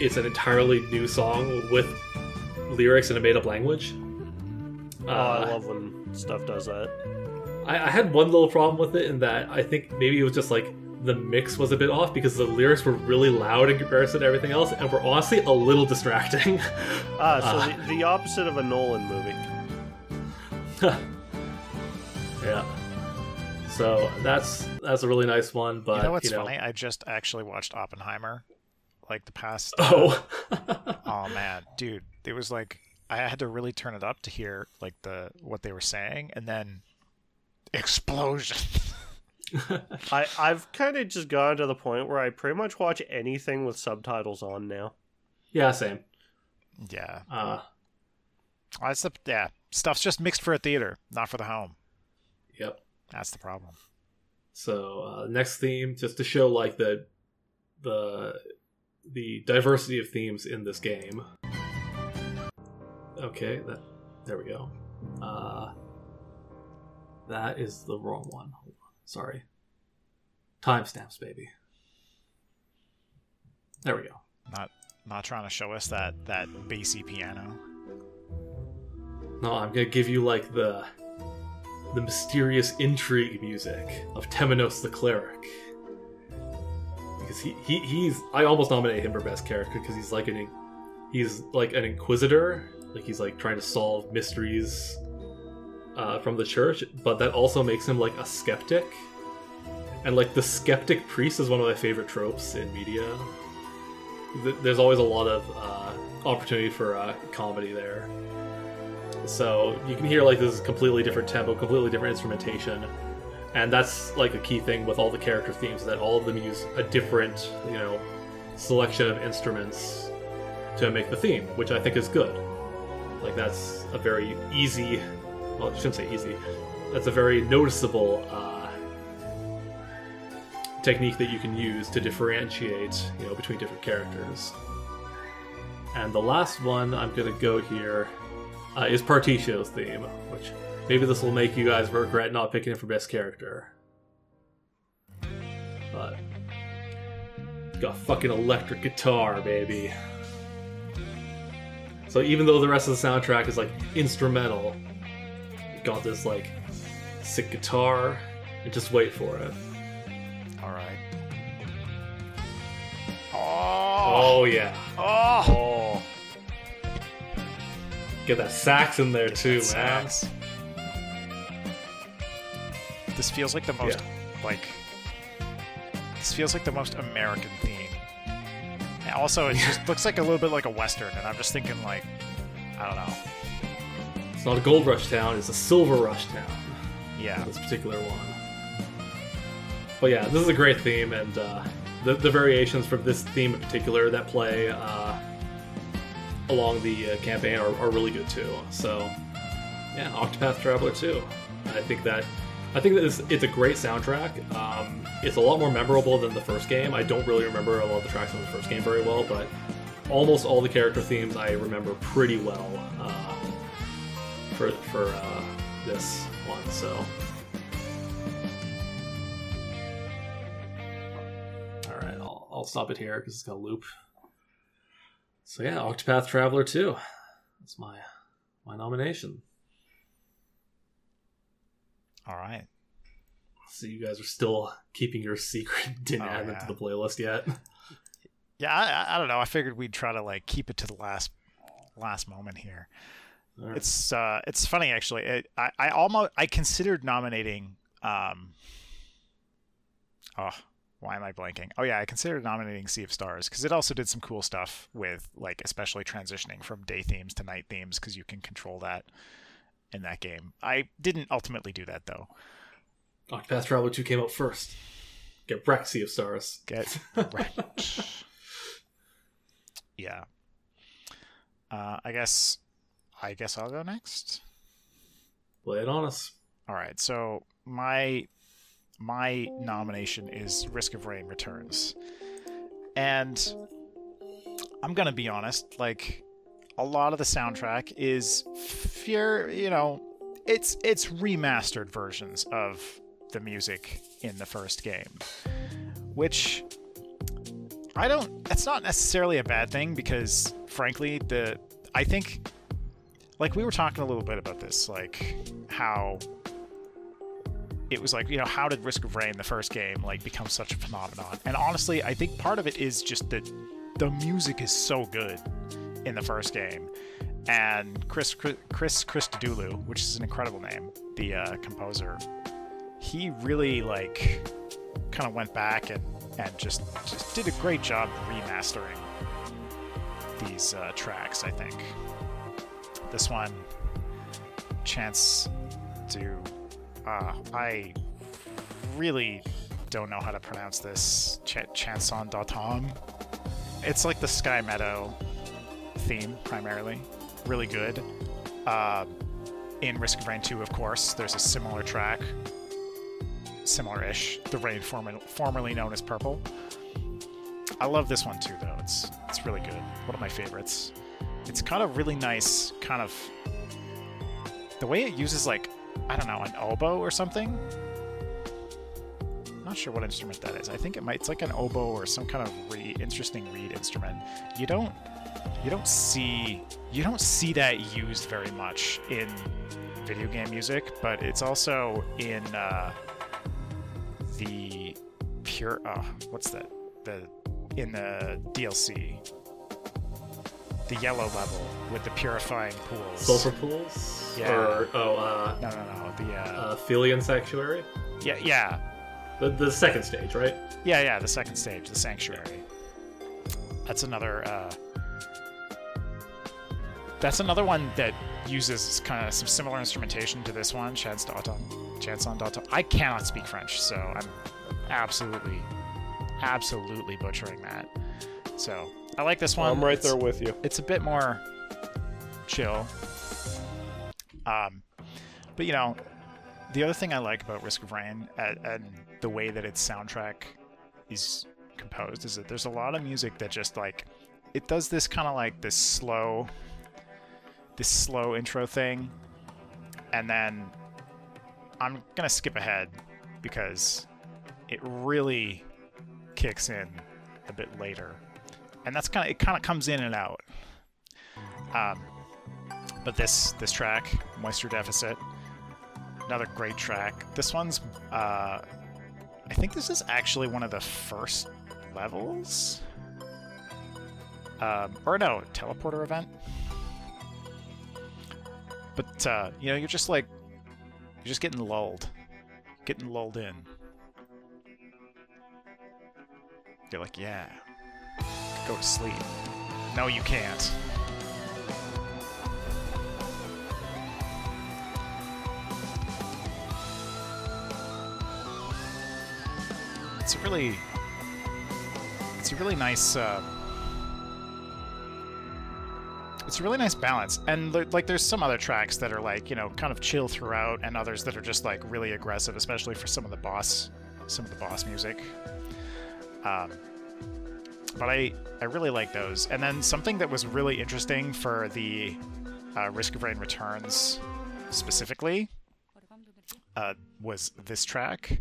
it's an entirely new song with lyrics in a made-up language Oh, I love when stuff does that. I, I had one little problem with it in that I think maybe it was just like the mix was a bit off because the lyrics were really loud in comparison to everything else and were honestly a little distracting. Ah, so Uh. the, the opposite of a Nolan movie. <laughs> yeah. So that's that's a really nice one, but you know what's funny? I just actually watched Oppenheimer, like the past. Oh, <laughs> oh man, dude, it was like I had to really turn it up to hear like the what they were saying, and then explosion. <laughs> <laughs> I, I've kind of just gotten to the point where I pretty much watch anything with subtitles on now. yeah, same. yeah, Uh, that's the yeah stuff's just mixed for a theater, not for the home. yep. That's the problem. So uh, next theme, just to show like the the the diversity of themes in this game. Okay, that there we go. Uh, that is the wrong one. Sorry. Timestamps, baby. There we go. Not not trying to show us that that bassy piano. No, I'm gonna give you like the the mysterious intrigue music of Temenos the cleric. Because he, he he's I almost nominate him for best character because he's like an he's like an inquisitor, like he's like trying to solve mysteries uh, from the church, but that also makes him like a skeptic. And like the skeptic priest is one of my favorite tropes in media. Th- There's always a lot of uh, opportunity for uh, comedy there. So you can hear like this is completely different tempo, completely different instrumentation, and that's like a key thing with all the character themes that all of them use a different, you know, selection of instruments to make the theme, which I think is good. Like that's a very easy, well, I shouldn't say easy. That's a very noticeable uh, technique that you can use to differentiate, you know, between different characters. And the last one I'm gonna go here uh, is theme, which maybe this will make you guys regret not picking it for best character. But got fucking electric guitar, baby. So even though the rest of the soundtrack is like instrumental, got this like sick guitar, and just wait for it. All right. Oh, Oh. yeah. Oh. Oh. Get that sax in there too, man. Sax. This feels like the most like this feels like the most American theme. And also, it just looks like a little bit like a western, and I'm just thinking like, I don't know. It's not a gold rush town, it's a silver rush town. Yeah, This particular one. But yeah, this is a great theme, and uh, the, the variations from this theme in particular that play uh, along the uh, campaign are, are really good too. So yeah, Octopath Traveler 2. I think that I think that it's, it's a great soundtrack. Um, it's a lot more memorable than the first game. I don't really remember a lot of the tracks from the first game very well, but almost all the character themes I remember pretty well uh, for for uh, this one. So. All right, I'll, I'll stop it here because it's gonna loop. So yeah, Octopath Traveler 2. That's my my nomination. all right. So you guys are still keeping your secret. <laughs> Didn't Oh, add them yeah. to the playlist yet. Yeah, I, I- I don't know. I figured we'd try to like keep it to the last last moment here. All right. It's uh, it's funny actually. It, I I almost I considered nominating. Um, oh, why am I blanking? Oh yeah, I considered nominating Sea of Stars because it also did some cool stuff with like especially transitioning from day themes to night themes because you can control that in that game. I didn't ultimately do that though. Octopath Traveler 2 came out first. Get wrecked, Sea of Stars. Get right. <laughs> yeah. Uh, I guess. I guess I'll go next. Lay it on us. All right, so my my nomination is Risk of Rain Returns, and I'm gonna be honest, like a lot of the soundtrack is fear, you know, it's it's remastered versions of the music in the first game, which I don't. It's not necessarily a bad thing because, frankly, the I think like we were talking a little bit about this, like how it was like, you know, how did Risk of Rain, the first game, like become such a phenomenon? And honestly, I think part of it is just that the music is so good in the first game. And Chris Chris Christodoulou, which is an incredible name, the uh, composer, he really like kind of went back and and just just did a great job remastering these uh, tracks. I think this one, Chance to uh, I really don't know how to pronounce this. Ch- Chanson d'Automne. It's like the Sky Meadow theme primarily. Really good. Uh, in Risk of Rain 2, of course, there's a similar track, similar-ish. The Rain, former, formerly known as Purple. I love this one too, though. It's it's really good. One of my favorites. It's kind of really nice, kind of the way it uses like I don't know an oboe or something. I'm Not sure what instrument that is. I think it might. It's like an oboe or some kind of re- interesting reed instrument. You don't you don't see you don't see that used very much in video game music, but it's also in uh, the pure. Uh, what's that? The in the DLC, the yellow level with the purifying pools. Sulfur Pools? Yeah. Or, oh, uh, No, no, no. The uh, uh, Aphelian Sanctuary? yeah, yeah, The, the second stage, right? yeah, yeah. The second stage, the sanctuary. That's another. Uh, that's another one that uses kind of some similar instrumentation to this one, Chance d'Automne. Chance on d'Automne. I cannot speak French, so I'm absolutely, absolutely butchering that. So I like this one. I'm right It's- there with you. it's a bit more chill. Um, but you know, the other thing I like about Risk of Rain and, and the way that its soundtrack is composed is that there's a lot of music that just like it does this kind of like this slow, this slow intro thing, and then I'm gonna skip ahead because it really kicks in a bit later, and that's kind of it. Kind of comes in and out. Um, but this this track, Moisture Deficit, another great track. This one's, uh, I think this is actually one of the first levels. Um, or no, teleporter event. But uh, you know, you're just like, you're just getting lulled, getting lulled in. You're like, yeah, go to sleep. No, you can't. It's a really, it's a really nice. Uh, it's a really nice balance and like there's some other tracks that are like you know kind of chill throughout and others that are just like really aggressive especially for some of the boss some of the boss music um, but i i really like those. And then something that was really interesting for the uh, risk of rain returns specifically uh, was this track.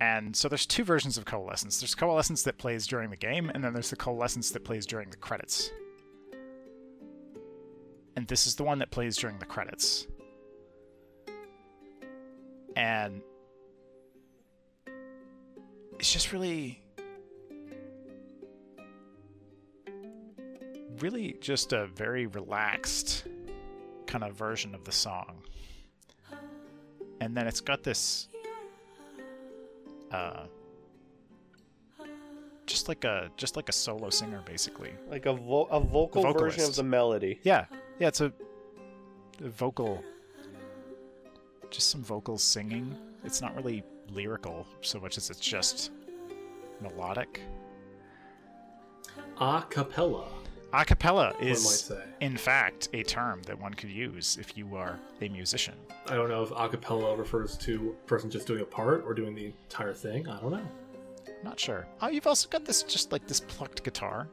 And so there's two versions of coalescence. There's coalescence that plays during the game and then there's the coalescence that plays during the credits. And this is the one that plays during the credits. And it's just really really just a very relaxed kind of version of the song. And then it's got this uh just like a just like a solo singer basically. Like a vo- a vocal version of the melody. Yeah, yeah, it's a, a vocal, just some vocals singing. It's not really lyrical so much as it's just melodic. A cappella, A cappella is, in fact, a term that one could use if you are a musician. I don't know if a cappella refers to a person just doing a part or doing the entire thing. I don't know. Not sure. Oh, you've also got this just like this plucked guitar.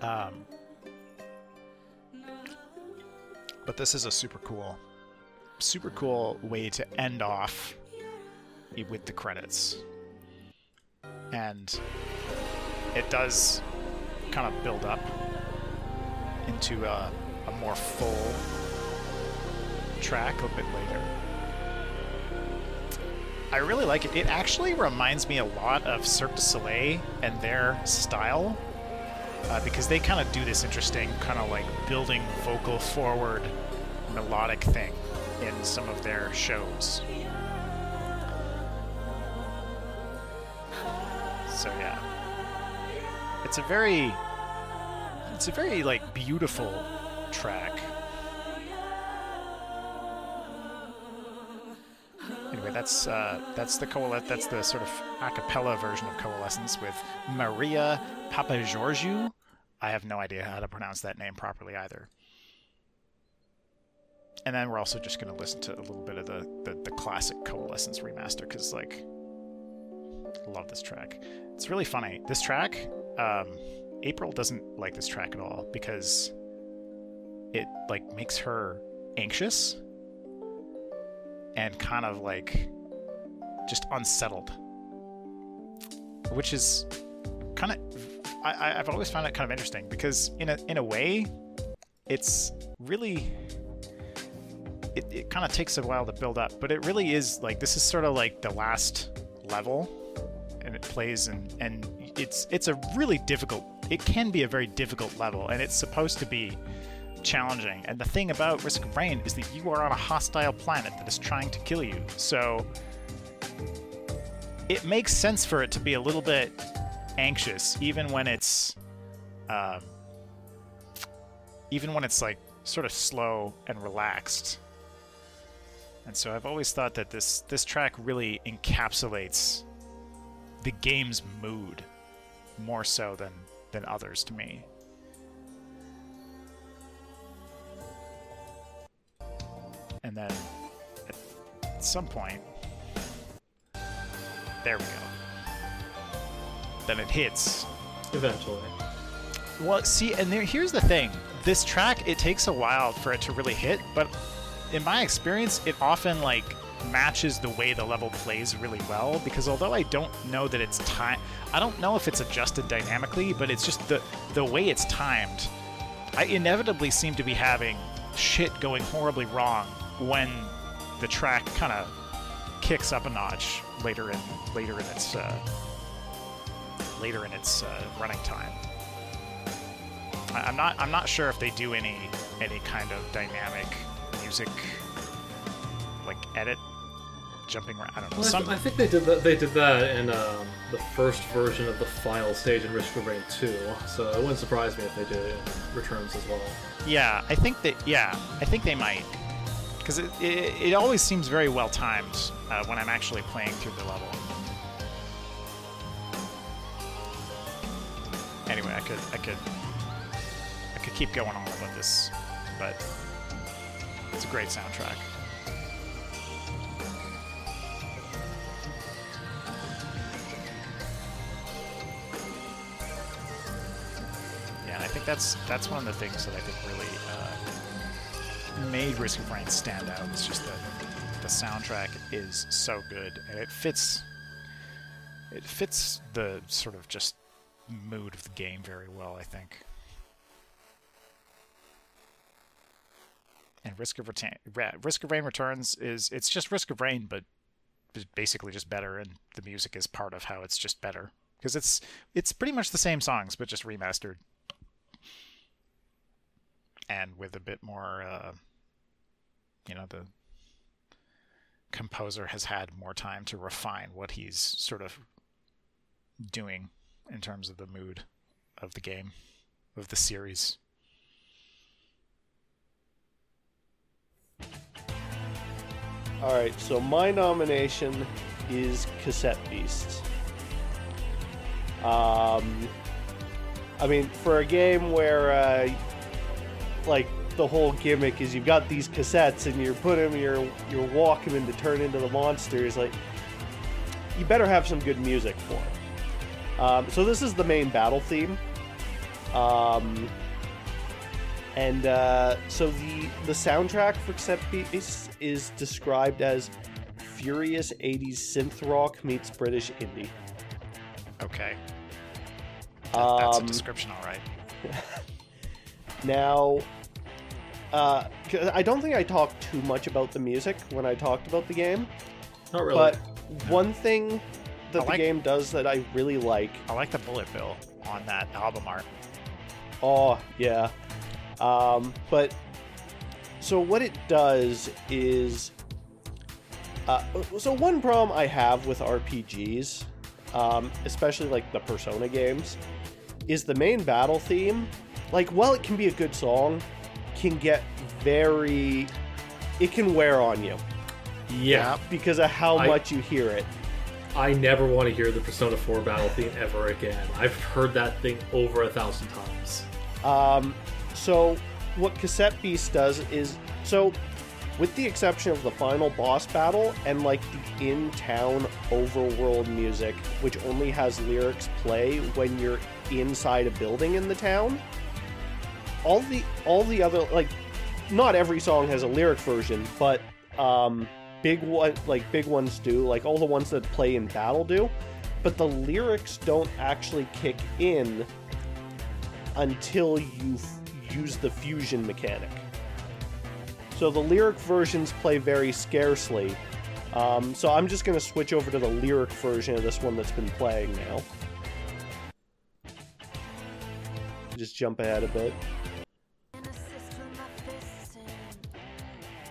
Um, but this is a super cool, super cool way to end off with the credits, and it does kind of build up into a, a more full track a bit later. I really like it. It actually reminds me a lot of Cirque du Soleil and their style uh, because they kind of do this interesting kind of like building vocal forward melodic thing in some of their shows. It's a very, it's a very like beautiful track. Anyway, that's uh, that's the coalesce. That's the sort of a cappella version of Coalescence with Maria Papageorgiou. I have no idea how to pronounce that name properly either. And then we're also just going to listen to a little bit of the, the, the classic Coalescence remaster because, like, love this track. It's really funny. This track, um, April doesn't like this track at all because it like makes her anxious and kind of like just unsettled, which is kind of I, I've always found it kind of interesting because in a in a way, it's really it, it kind of takes a while to build up, but it really is like this is sort of like the last level, and it plays and and it's it's a really difficult. It can be a very difficult level, and it's supposed to be challenging. And the thing about Risk of Rain is that you are on a hostile planet that is trying to kill you. So it makes sense for it to be a little bit anxious, even when it's, um, even when it's like sort of slow and relaxed. And so I've always thought that this this track really encapsulates the game's mood more so than than others to me. And then at, some point, there we go. Then it hits. Eventually. Well, see, and there, here's the thing: this track, it takes a while for it to really hit, but in my experience, it often like matches the way the level plays really well. Because although I don't know that it's time, I don't know if it's adjusted dynamically, but it's just the the way it's timed. I inevitably seem to be having shit going horribly wrong when the track kind of kicks up a notch later in later in its uh, later in its uh, running time. I, I'm not I'm not sure if they do any any kind of dynamic music like edit jumping around. I don't know. Well, Some, I think they did that. They did that in um, the first version of the final stage in Risk of Rain 2. So it wouldn't surprise me if they did it in Returns as well. Yeah, I think that. Yeah, I think they might, because it, it it always seems very well timed uh, when I'm actually playing through the level. Anyway, I could I could I could keep going on about this, but it's a great soundtrack. Think that's that's one of the things that I think really uh, made Risk of Rain stand out. It's just that the soundtrack is so good, and it fits it fits the sort of just mood of the game very well. I think. And Risk of Retain, Risk of Rain Returns is it's just Risk of Rain, but basically just better, and the music is part of how it's just better because it's it's pretty much the same songs but just remastered and with a bit more uh, you know the composer has had more time to refine what he's sort of doing in terms of the mood of the game of the series All right, so my nomination is Cassette Beasts. Um, I mean, for a game where, uh, like, the whole gimmick is you've got these cassettes and you're putting them, you're you're walking them to turn into the monsters. Like, you better have some good music for it. Um, so this is the main battle theme. Um, and uh, so the the soundtrack for Beasts is described as furious 80s synth rock meets British indie. okay That- that's a Um, description all right <laughs> Now, uh, 'cause I don't think I talked too much about the music when I talked about the game, Not really. but one thing that I the like- game does that I really like. i like the bullet bill on that album art Oh, yeah. Um, but so what it does is. Uh, so one problem I have with RPGs, um, especially like the Persona games, is the main battle theme. Like, while it can be a good song, can get very. It can wear on you yeah, because of how I- much you hear it. I never want to hear the Persona 4 battle theme ever again. I've heard that thing over a thousand times. Um, so what Cassette Beast does is so with the exception of the final boss battle and like the in-town overworld music which only has lyrics play when you're inside a building in the town all the all the other like not every song has a lyric version but um big one like big ones do like all the ones that play in battle do but the lyrics don't actually kick in until you f- use the fusion mechanic. So the lyric versions play very scarcely. Um, so I'm just going to switch over to the lyric version of this one that's been playing now. Just jump ahead a bit.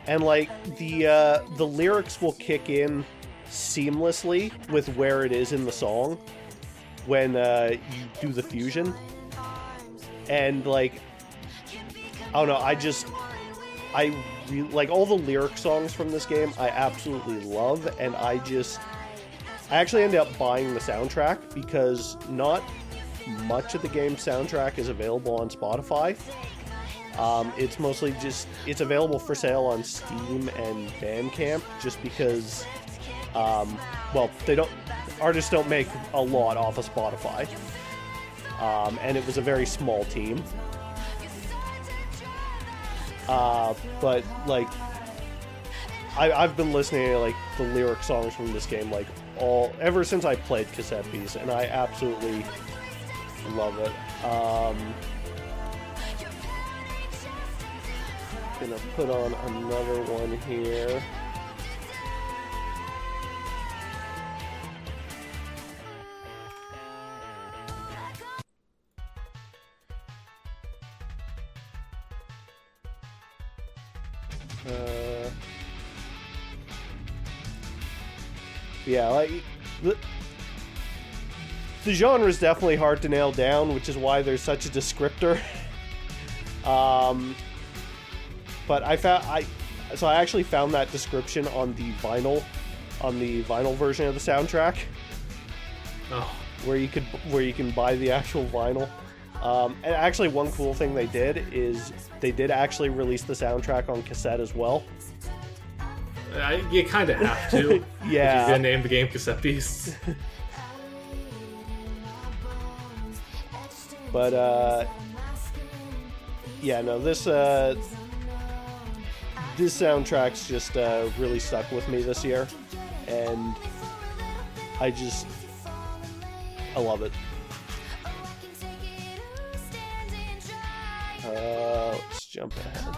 And like the uh, the lyrics will kick in seamlessly with where it is in the song when uh, you do the fusion and like I don't know, I just I re- like all the lyric songs from this game. I absolutely love, and I just I actually ended up buying the soundtrack because not much of the game soundtrack is available on Spotify. Um, it's mostly just it's available for sale on Steam and Bandcamp, just because um, well they don't artists don't make a lot off of Spotify um, and it was a very small team. Uh, but like, I, I've been listening to like the lyric songs from this game like all ever since I played Cassette Beast, and I absolutely love it. Um, Gonna put on another one here. Uh, yeah, like the, the genre is definitely hard to nail down, which is why there's such a descriptor. <laughs> um, but I found I so I actually found that description on the vinyl on the vinyl version of the soundtrack Oh, where you could where you can buy the actual vinyl. Um, and actually, one cool thing they did is they did actually release the soundtrack on cassette as well. I, you kind of have to. If <laughs> Yeah. you're name the game Cassette Beast. <laughs> But uh, yeah, no, this uh, this soundtrack's just uh, really stuck with me this year, and I just I love it. Uh, let's jump ahead.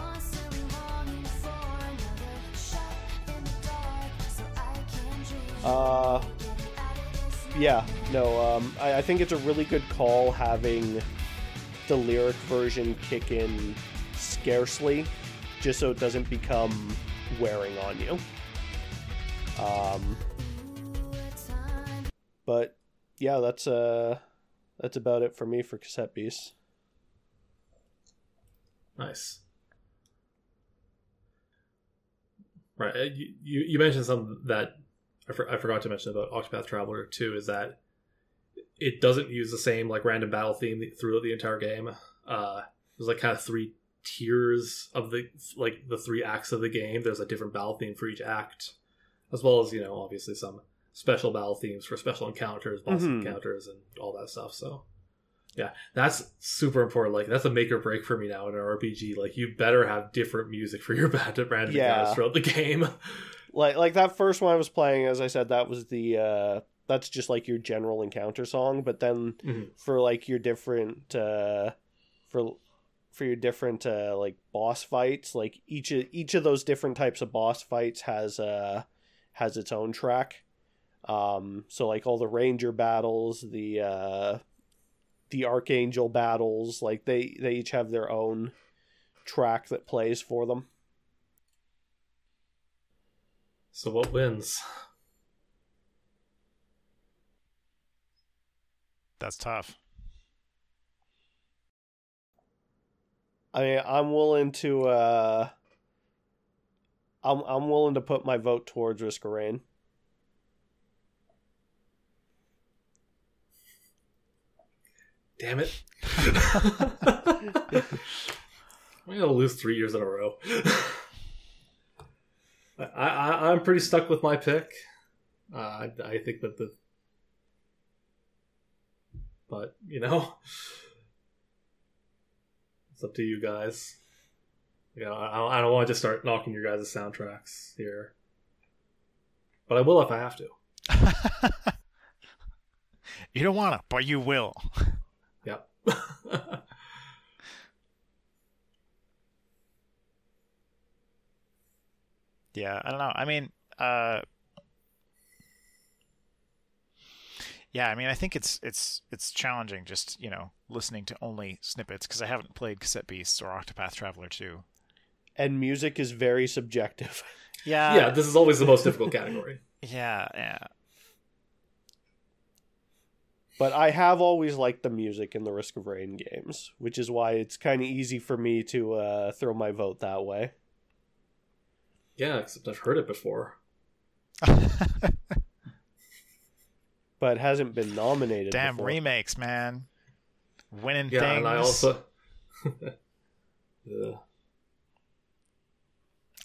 Uh, yeah, no, um, I, I think it's a really good call having the lyric version kick in scarcely, just so it doesn't become wearing on you. Um, but yeah, that's uh, that's about it for me for cassette beasts. Nice. Right. uh, You, you mentioned something that I, for, I forgot to mention about Octopath Traveler 2 is that it doesn't use the same like random battle theme throughout the entire game. Uh, there's like kind of three tiers of the like the three acts of the game. There's a different battle theme for each act, as well as you know obviously some special battle themes for special encounters, boss Mhm. encounters, and all that stuff. So yeah, that's super important. Like that's a make or break for me now in an RPG. Like you better have different music for your <laughs> band random Yeah. encounters throughout the game. <laughs> Like like that first one I was playing, as I said, that was the uh, that's just like your general encounter song. But then Mhm. for like your different uh, for for your different uh, like boss fights, like each of each of those different types of boss fights has uh has its own track. Um, so like all the ranger battles, the uh, the archangel battles, like they they each have their own track that plays for them. So what wins? That's tough. I mean, I'm willing to. Uh, I'm I'm willing to put my vote towards Risk of Rain. Damn it! <laughs> I'm gonna lose three years in a row. I, I I'm pretty stuck with my pick. Uh, I I think that the, but you know, it's up to you guys. You know, I, I don't want to just start knocking your guys' soundtracks here, but I will if I have to. <laughs> you don't want to, but you will. Yep. <laughs> Yeah, I don't know. I mean, uh Yeah, I mean, I think it's it's it's challenging just, you know, listening to only snippets because I haven't played Cassette Beasts or Octopath Traveler 2. And music is very subjective. <laughs> Yeah. yeah, this is always the most difficult category. <laughs> Yeah, yeah. But I have always liked the music in the Risk of Rain games, which is why it's kind of easy for me to uh, throw my vote that way. Yeah, except I've heard it before. <laughs> But hasn't been nominated. Damn before. remakes, man. Winning Yeah, things. and I also. <laughs> Ugh.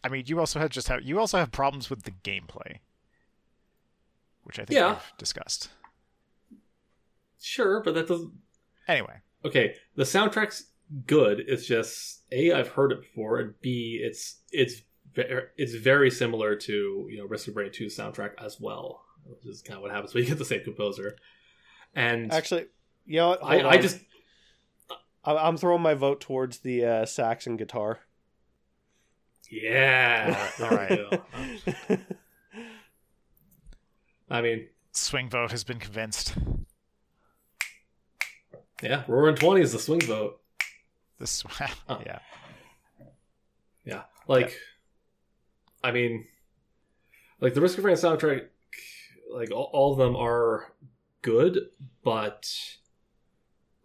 I mean, you also have just have you also have problems with the gameplay, which I think Yeah. we've discussed. Sure, but that doesn't. Anyway, Okay, the soundtrack's good. It's just a I've heard it before, and b it's it's it's very similar to you know Risk of Rain 2 soundtrack as well, which is kind of what happens when you get the same composer. And Actually, you know what? I, I just I- I'm throwing my vote towards the uh, sax and guitar. yeah, All right, I mean, swing vote has been convinced. yeah, Roaring Twenty is the swing vote. This, <laughs> Oh. yeah, Yeah, like I mean, like the Risk of Rain soundtrack, like all, all of them are good, but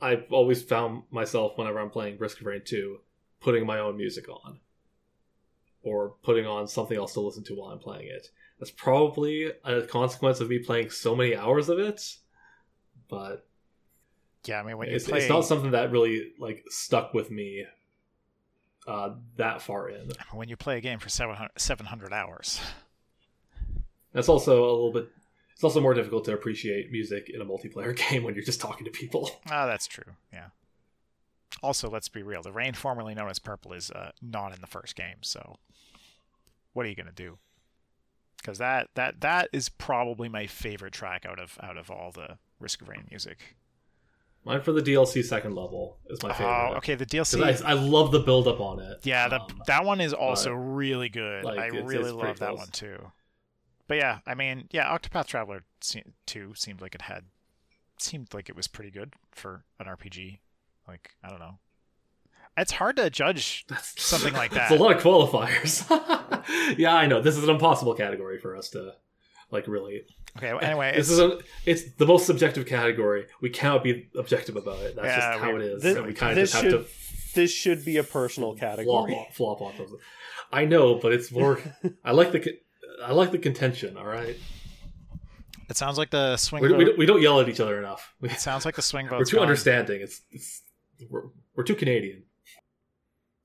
I've always found myself whenever I'm playing Risk of Rain 2 putting my own music on or putting on something else to listen to while I'm playing it. That's probably a consequence of me playing so many hours of it, but Yeah, I mean when it's, play it's not something that really like stuck with me uh, that far in. when you play a game for 700, 700 hours. That's also a little bit. It's also more difficult to appreciate music in a multiplayer <laughs> game when you're just talking to people. Ah, that's true. Yeah. Also, let's be real. The rain, formerly known as Purple, is uh, not in the first game. So, what are you gonna do? Because that that that is probably my favorite track out of out of all the Risk of Rain music. Mine for the DLC second level is my favorite. Oh, okay. The DLC. I, I love the build up on it. yeah, the, Um, that one is also really good. like, I really love that close. one too. But yeah, I mean, yeah, Octopath Traveler 2 seemed like it had seemed like it was pretty good for an RPG. Like, I don't know. It's hard to judge that's, something like It's that. <laughs> a lot of qualifiers. <laughs> yeah, I know. This is an impossible category for us to like really. Okay, well, anyway, this is a. It's the most subjective category. We cannot be objective about it. That's Yeah, just how we- it is. This- and we kind of just have should to this should be a personal flop, category. off- flop off of it. I know, but it's more. <laughs> I like the. Con- I like the contention. All right, it sounds like the swing we, vote. we, don't, we don't yell at each other enough. We, <laughs> it sounds like the swing we're too gone. understanding. It's, it's we're, we're too Canadian.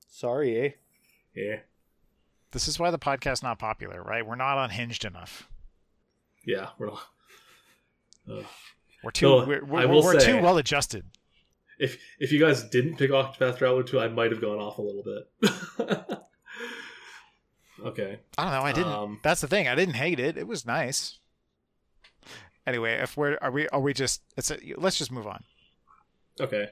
Sorry, eh? Yeah, This is why the podcast's not popular, right? We're not unhinged enough. yeah, we're not. Ugh. We're too No, we're, I we're, will we're say- too well adjusted. If if you guys didn't pick Octopath Traveler 2, I might have gone off a little bit. <laughs> okay. I don't know. I didn't. Um, That's the thing. I didn't hate it. It was nice. Anyway, if we're are we are we just it's a, let's just move on. Okay.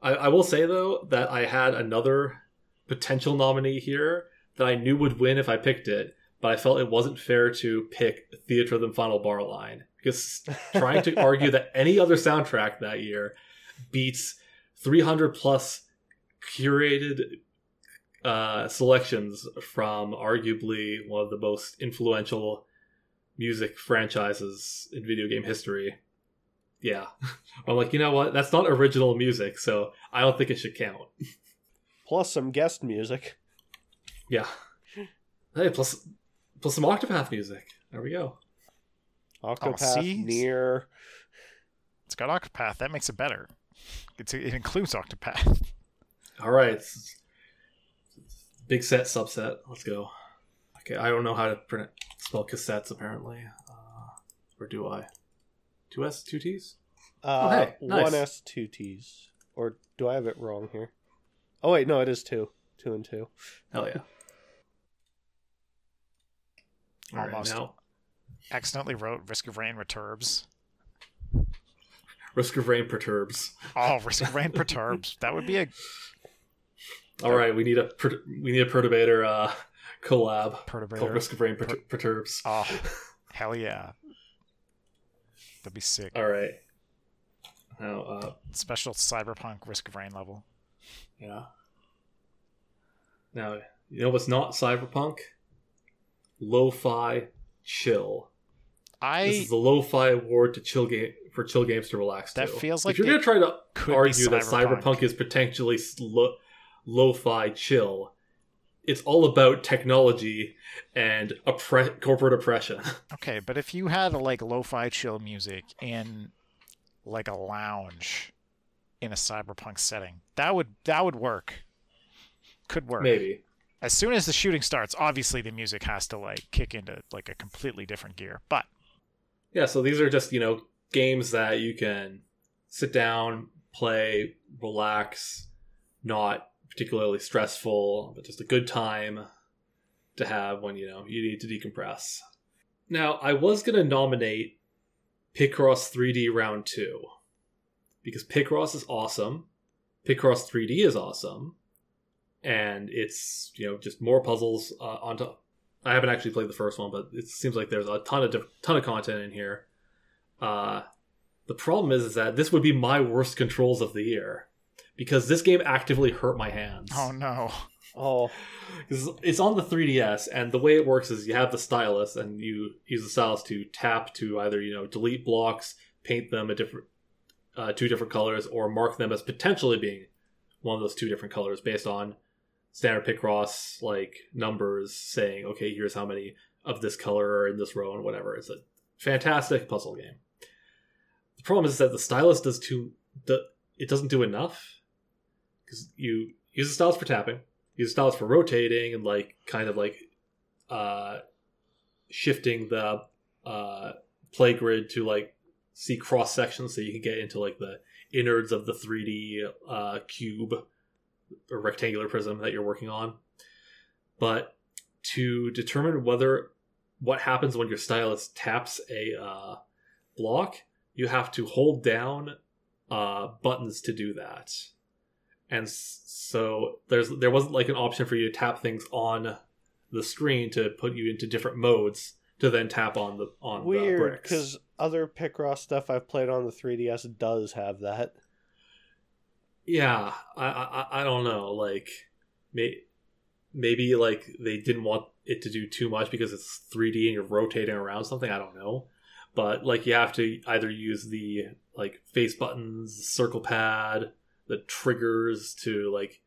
I, I will say though that I had another potential nominee here that I knew would win if I picked it, but I felt it wasn't fair to pick Theatre of the Final Bar Line because <laughs> trying to argue that any other soundtrack that year beats 300 plus curated uh, selections from arguably one of the most influential music franchises in video game history. Yeah. <laughs> I'm like, you know what? That's not original music, so I don't think it should count. Plus some guest music. Yeah. Hey, plus plus some Octopath music. There we go. Octopath, see? near. It's got Octopath. That makes it better. It's, it includes Octopath. <laughs> All right. S- Big set subset. Let's go. Okay, I don't know how to print, spell cassettes apparently. Uh, or do I? Two S, two T's? Uh, hey, nice. One S, two T's. Or do I have it wrong here? Oh wait, no, it is two. Two and two. Hell yeah. <laughs> All right, Almost. now, Accidentally wrote Risk of Rain Returbs. Risk of Rain perturbs. Oh, Risk of Rain Perturbs. That would be a All right, we need a per- we need a perturbator uh, collab called perturbator. Risk of Rain per- perturbs. Oh, <laughs> hell yeah. That'd be sick. All right. Now, uh, Special cyberpunk Risk of Rain level. yeah. Now, you know what's not cyberpunk? Lo-fi chill. I This is the lo-fi award to chill game for chill games to relax That to. feels like if you're gonna try to argue that cyberpunk. cyberpunk is potentially lo- lo-fi chill, it's all about technology and oppre- corporate oppression. <laughs> Okay, but if you had like lo-fi chill music in like a lounge in a cyberpunk setting, that would that would work. Could work. Maybe. As soon as the shooting starts, obviously the music has to like kick into like a completely different gear. But Yeah, so these are just, you know, games that you can sit down, play, relax, not particularly stressful, but just a good time to have when, you know, you need to decompress. Now, I was going to nominate Picross 3D Round 2 because Picross is awesome. Picross 3D is awesome. And it's, you know, just more puzzles uh, on top. I haven't actually played the first one, but it seems like there's a ton of ton of content in here. Uh, the problem is, is that this would be my worst controls of the year because this game actively hurt my hands. oh no. Oh, Because it's on the 3DS, and the way it works is you have the stylus, and you use the stylus to tap to either you know delete blocks, paint them a different uh, two different colors, or mark them as potentially being one of those two different colors based on standard Picross like numbers saying, okay, here's how many of this color are in this row and whatever. It's a fantastic puzzle game. The problem is that the stylus does too. The, it doesn't do enough because you use the stylus for tapping use styles for rotating and like kind of like uh shifting the uh play grid to like see cross sections so you can get into like the innards of the 3D uh cube or rectangular prism that you're working on. But to determine whether what happens when your stylus taps a uh, block, you have to hold down uh, buttons to do that and so there's there wasn't like an option for you to tap things on the screen to put you into different modes to then tap on the on the weird bricks. because other Picross stuff I've played on the 3DS does have that. Yeah, I, I I don't know. Like, may, maybe like they didn't want it to do too much because it's 3D and you're rotating around something. I don't know, but like you have to either use the like face buttons, circle pad, the triggers to like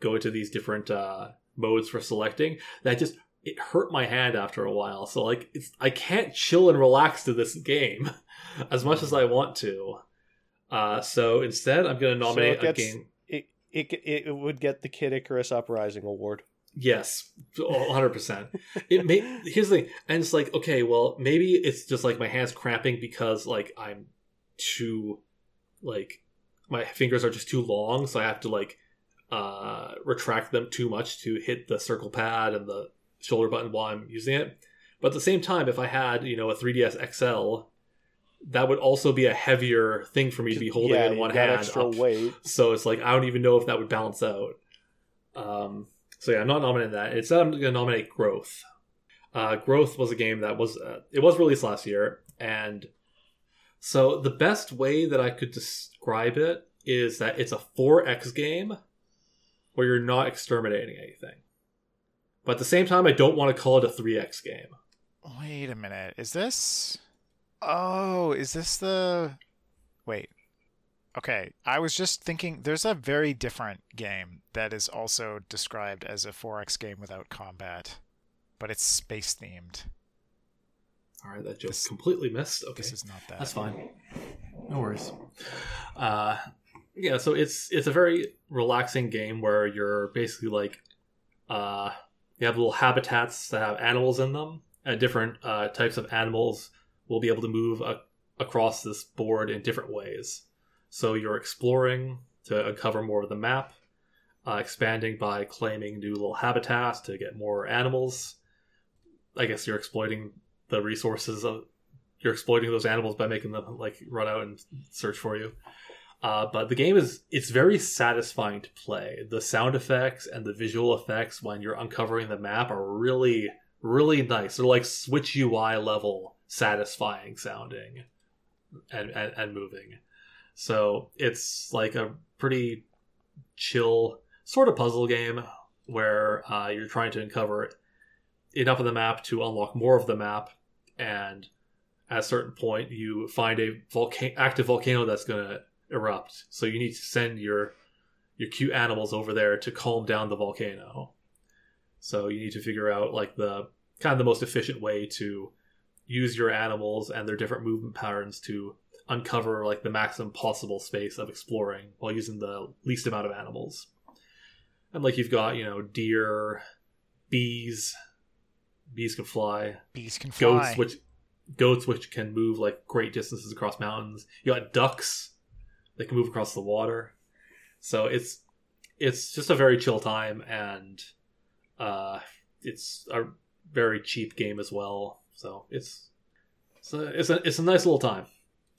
go into these different uh, modes for selecting. That just it hurt my hand after a while. So like it's I can't chill and relax to this game <laughs> as much as I want to. Uh, so instead, I'm going to nominate it gets- a game. It, it it would get the Kid Icarus Uprising award. Yes, 100. percent It may here's the thing, and it's like okay, well maybe it's just like my hands cramping because like I'm too like my fingers are just too long, so I have to like uh retract them too much to hit the circle pad and the shoulder button while I'm using it. But at the same time, if I had you know a 3ds XL, that would also be a heavier thing for me to be holding yeah, in one hand. extra up weight. so it's like I don't even know if that would balance out. Um, so yeah, I'm not nominating that. Instead, I'm going to nominate Growth. Uh, Growth was a game that was uh, it was released last year, and so the best way that I could describe it is that it's a 4X game where you're not exterminating anything. But at the same time, I don't want to call it a 3X game. Wait a minute. Is this? Oh, is this the? Wait. Okay, I was just thinking. There's a very different game that is also described as a 4X game without combat, but it's space themed. All right, that This- completely missed. Okay, This is not that. That's fine. No worries. Uh, yeah, so it's it's a very relaxing game where you're basically like, uh, you have little habitats that have animals in them, and different uh, types of animals will be able to move a- across this board in different ways. So you're exploring to uncover more of the map, uh, expanding by claiming new little habitats to get more animals. I guess you're exploiting the resources of you're exploiting those animals by making them like run out and search for you. Uh, but the game is it's very satisfying to play. The sound effects and the visual effects when you're uncovering the map are really really nice. They're like Switch UI level satisfying sounding and, and, and moving. So it's like a pretty chill sort of puzzle game where uh, you're trying to uncover enough of the map to unlock more of the map and at a certain point you find a volcano active volcano that's going to erupt. So you need to send your your cute animals over there to calm down the volcano. So you need to figure out like the kind of the most efficient way to use your animals and their different movement patterns to uncover like the maximum possible space of exploring while using the least amount of animals. And like you've got you know deer bees bees can fly. Bees can fly. goats which goats which can move like great distances across mountains. You got ducks that can move across the water. So it's it's just a very chill time and uh it's a very cheap game as well. So it's it's a, it's a, it's a nice little time.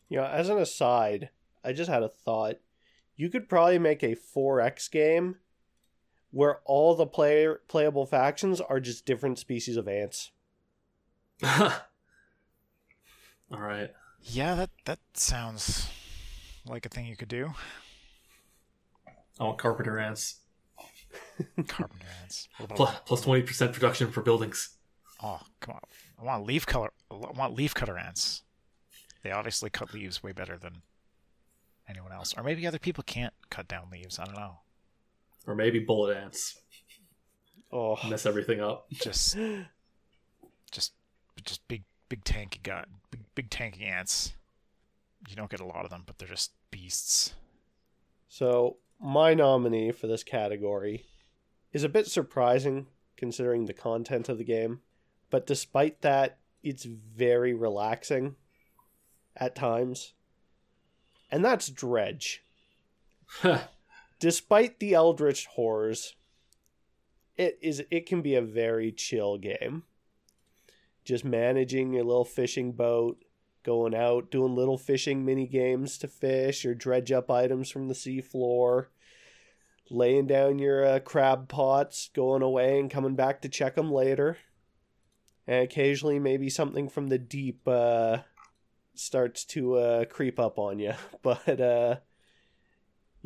You know, as an aside, I just had a thought. You could probably make a 4X game where all the player playable factions are just different species of ants. <laughs> all right Yeah, that that sounds like a thing you could do. i want carpenter ants <laughs> Carpenter ants. Plus, Plus 20% production for buildings. Oh, come on. I want leaf color. I want leaf cutter ants. They obviously cut leaves way better than anyone else. Or maybe other people can't cut down leaves. I don't know. Or maybe bullet ants. Oh, Mess everything up. Just, <gasps> just, just big, big tanky gut, big, big tanky ants. You don't get a lot of them, but they're just beasts. So, my nominee for this category is a bit surprising considering the content of the game, but despite that, it's very relaxing at times. And that's Dredge. <laughs> Despite the eldritch horrors, it is it can be a very chill game. Just managing your little fishing boat, going out, doing little fishing mini games to fish or dredge up items from the seafloor, laying down your uh, crab pots, going away and coming back to check them later. And occasionally, maybe something from the deep uh, starts to uh, creep up on you. <laughs> But uh,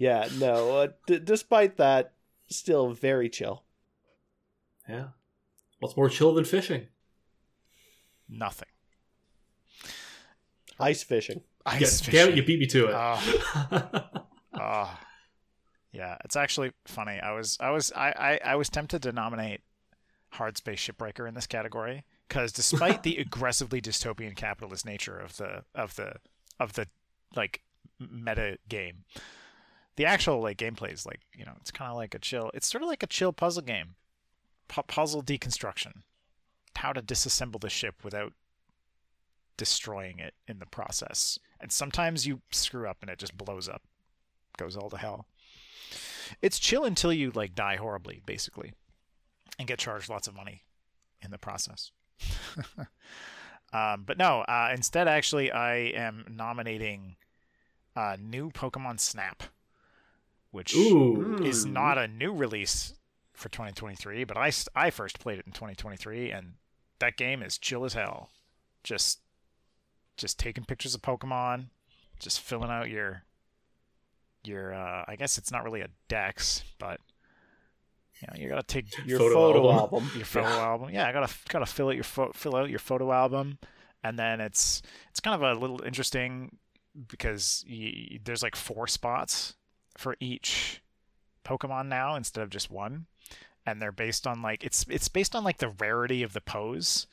yeah, no, uh, d- despite that, still very chill. yeah. What's more chill than fishing? Nothing. Ice fishing. Ice yeah, damn it, you beat me to it. Oh. Oh, <laughs> yeah. It's actually funny. I was, I was, I, I, I was tempted to nominate Hard Space Shipbreaker in this category because despite the <laughs> aggressively dystopian capitalist nature of the of the of the like meta game, the actual like gameplay is like you know it's kind of like a chill. It's sort of like a chill puzzle game, Pu- puzzle deconstruction, how to disassemble the ship without destroying it in the process. And sometimes you screw up and it just blows up, goes all to hell. It's chill until you like die horribly, basically, and get charged lots of money in the process. <laughs> um, but no, uh, instead, actually, I am nominating uh, new Pokemon Snap, which Ooh. is not a new release for 2023, but I, I first played it in 2023, and that game is chill as hell. Just just taking pictures of Pokemon, just filling out your your uh, I guess it's not really a dex, but you know you gotta take Your Photo photo, album. album. <laughs> your photo Yeah. album. Yeah, I gotta gotta fill out your pho- fill out your photo album, and then it's it's kind of a little interesting because y there's like four spots for each Pokemon now instead of just one, and they're based on like it's it's based on like the rarity of the pose.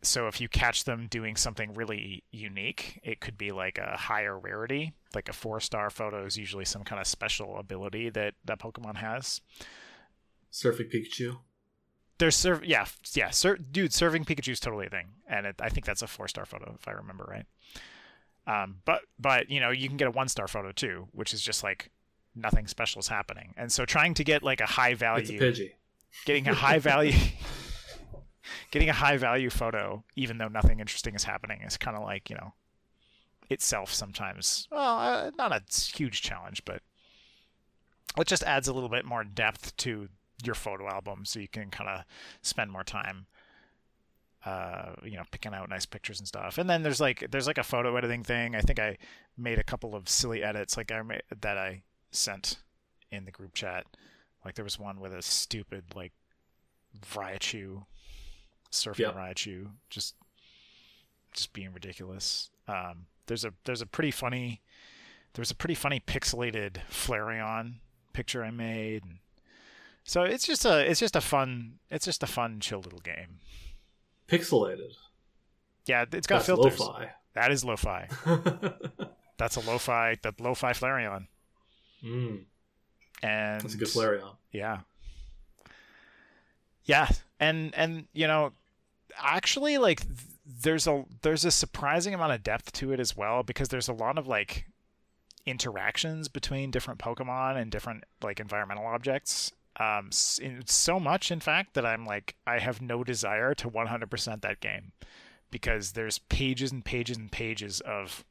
So if you catch them doing something really unique, it could be like a higher rarity. Like a four star photo is usually some kind of special ability that that Pokemon has. Surfing Pikachu. There's serve, yeah, yeah, sir, dude. Serving Pikachu is totally a thing, and it, I think that's a four star photo if I remember right. Um, but but you know you can get a one star photo too, which is just like nothing special is happening, and so trying to get like a high a value, Pidgey. getting a high value, <laughs> getting a high value photo, even though nothing interesting is happening, is kind of like you know itself sometimes. Well, uh, not a huge challenge, but it just adds a little bit more depth to your photo album, so you can kind of spend more time. Uh, you know, picking out nice pictures and stuff, and then there's like there's like a photo editing thing. I think I made a couple of silly edits, like I made, that I sent in the group chat. Like there was one with a stupid like Raichu, surfing Yep. Raichu, just just being ridiculous. Um, there's a there's a pretty funny there's a pretty funny pixelated Flareon picture I made. And so it's just a it's just a fun it's just a fun chill little game. Pixelated. Yeah, it's got That's filters. lo-fi. That is lo-fi. <laughs> That's a lo-fi the lo-fi Flareon. mm, And that's a good Flareon. Yeah. Yeah, and and you know, actually like there's a there's a surprising amount of depth to it as well because there's a lot of like interactions between different Pokemon and different like environmental objects. Um, so much, in fact, that I'm like I have no desire to 100% that game because there's pages and pages and pages of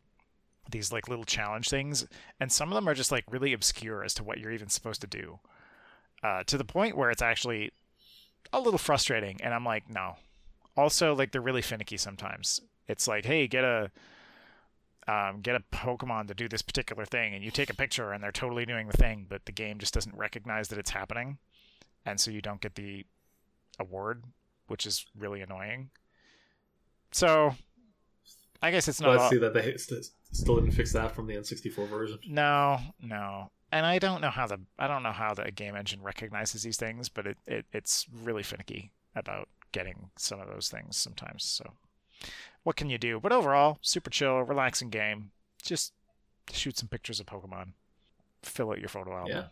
these like little challenge things, and some of them are just like really obscure as to what you're even supposed to do. Uh, to the point where it's actually a little frustrating, and I'm like, no. Also, like they're really finicky sometimes. It's like, hey, get a um, get a Pokemon to do this particular thing, and you take a picture, and they're totally doing the thing, but the game just doesn't recognize that it's happening, and so you don't get the award, which is really annoying. So, I guess it's not. Let's all- see that they still didn't fix that from the N64 version. No, no. And I don't know how the I don't know how the game engine recognizes these things, but it, it it's really finicky about getting some of those things sometimes. So what can you do? But overall, super chill, relaxing game. Just shoot some pictures of Pokemon. Fill out your photo album. Yeah.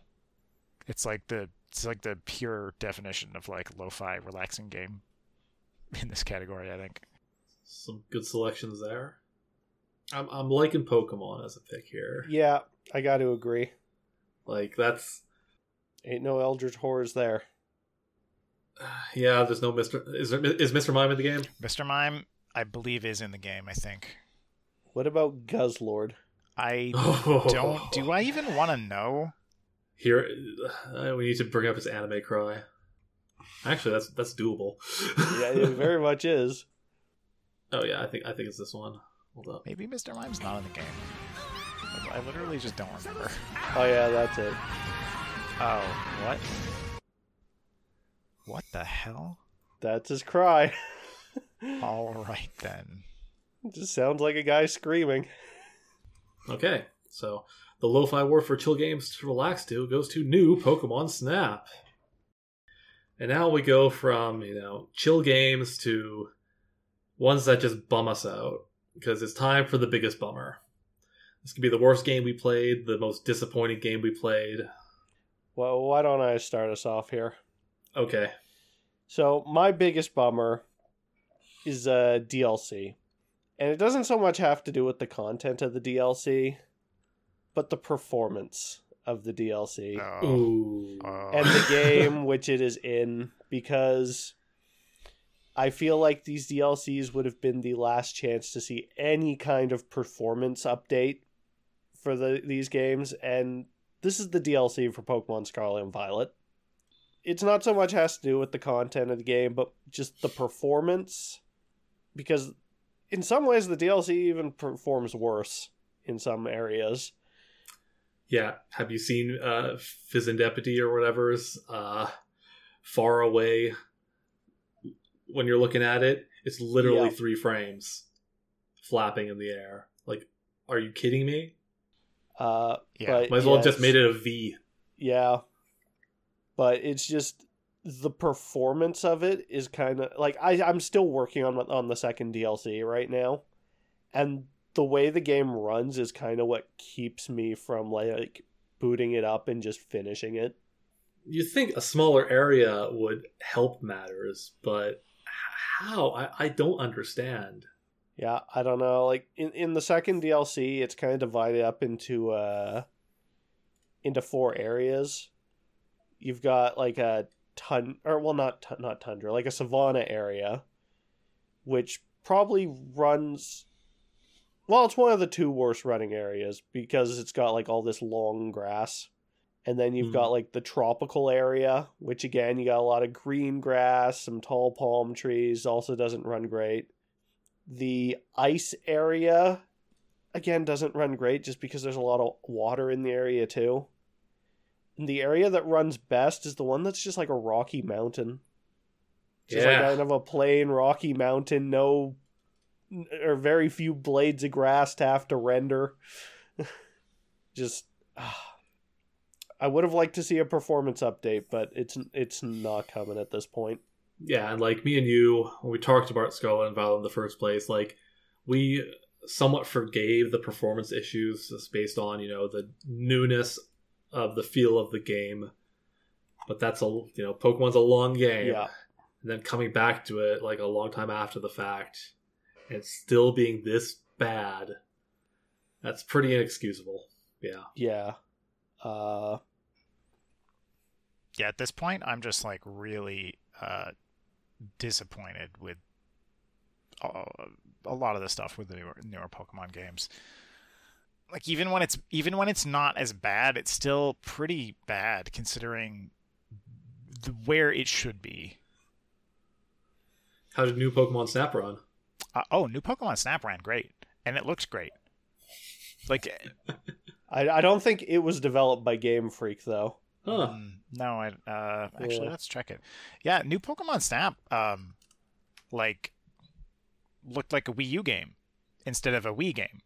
It's like the it's like the pure definition of like lo-fi relaxing game <laughs> in this category, I think. Some good selections there. I'm I'm liking Pokemon as a pick here. Yeah, I got to agree. Like that's Ain't no Eldritch horrors there. <sighs> yeah. There's no Mister. Is there is Mister Mime in the game? Mr. Mime, I believe, is in the game, I think. What about Guzzlord? I <laughs> don't do I even want to know? Here, uh, we need to bring up his anime cry. Actually, that's that's doable. Yeah, it <laughs> very much is. oh yeah, I think I think it's this one. Hold up. Maybe Mr. Mime's not in the game. I I literally just don't remember. Oh yeah, that's it. Oh, what? What the hell? That's his cry. <laughs> All right then. Just sounds like a guy screaming. Okay, so the lo-fi war for chill games to relax to goes to new Pokemon Snap. And now we go from, you know, chill games to ones that just bum us out because it's time for the biggest bummer. This could be the worst game we played, the most disappointing game we played. Well, why don't I start us off here? Okay. So my biggest bummer is uh, a DLC, and it doesn't so much have to do with the content of the DLC, but the performance of the DLC Oh. Ooh. Oh. and the <laughs> game which it is in. Because I feel like these DLCs would have been the last chance to see any kind of performance update for the these games, and this is the DLC for Pokemon Scarlet and Violet. It's not so much has to do with the content of the game, but just the performance. Because in some ways, the DLC even performs worse in some areas. Yeah, have you seen uh Fezandipiti or whatever's uh far away when you're looking at it? It's literally Yeah. three frames flapping in the air. Like, are you kidding me? Uh, Yeah. but Might as well yeah, have just made it a V. Yeah. But it's just the performance of it is kind of like I I'm still working on on the second DLC right now. And the way the game runs is kind of what keeps me from like booting it up and just finishing it. You think a smaller area would help matters, but how? I, I don't understand. Yeah, I don't know. Like in, in the second DLC, it's kind of divided up into uh into four areas. You've got like a ton or well not tun- not tundra, like a savanna area which probably runs well, it's one of the two worst running areas because it's got like all this long grass. And then you've Hmm. got like the tropical area, which again you got a lot of green grass, some tall palm trees, also doesn't run great. The ice area again doesn't run great just because there's a lot of water in the area too. And the area that runs best is the one that's just like a rocky mountain. Just like Yeah. kind of a plain rocky mountain, no or very few blades of grass to have to render. <laughs> just ah. I would have liked to see a performance update, but it's it's not coming at this point. Yeah, and like me and you, when we talked about Scarlet and Violet in the first place, like we somewhat forgave the performance issues just based on you know the newness of the feel of the game. But that's a you know Pokemon's a long game, Yeah. and then coming back to it like a long time after the fact, and still being this bad, that's pretty inexcusable. Yeah, Yeah. Uh Yeah, at this point, I'm just like really uh, disappointed with uh, a lot of the stuff with the newer, newer Pokemon games. Like even when it's even when it's not as bad, it's still pretty bad considering the, where it should be. how did new Pokemon Snap run? Uh, oh, new Pokemon Snap ran great, and it looks great. Like, <laughs> I, I don't think it was developed by Game Freak though. Huh. mm, no, I uh, actually Yeah. let's check it. Yeah, new Pokemon Snap, um, like looked like a Wii U game instead of a Wii game.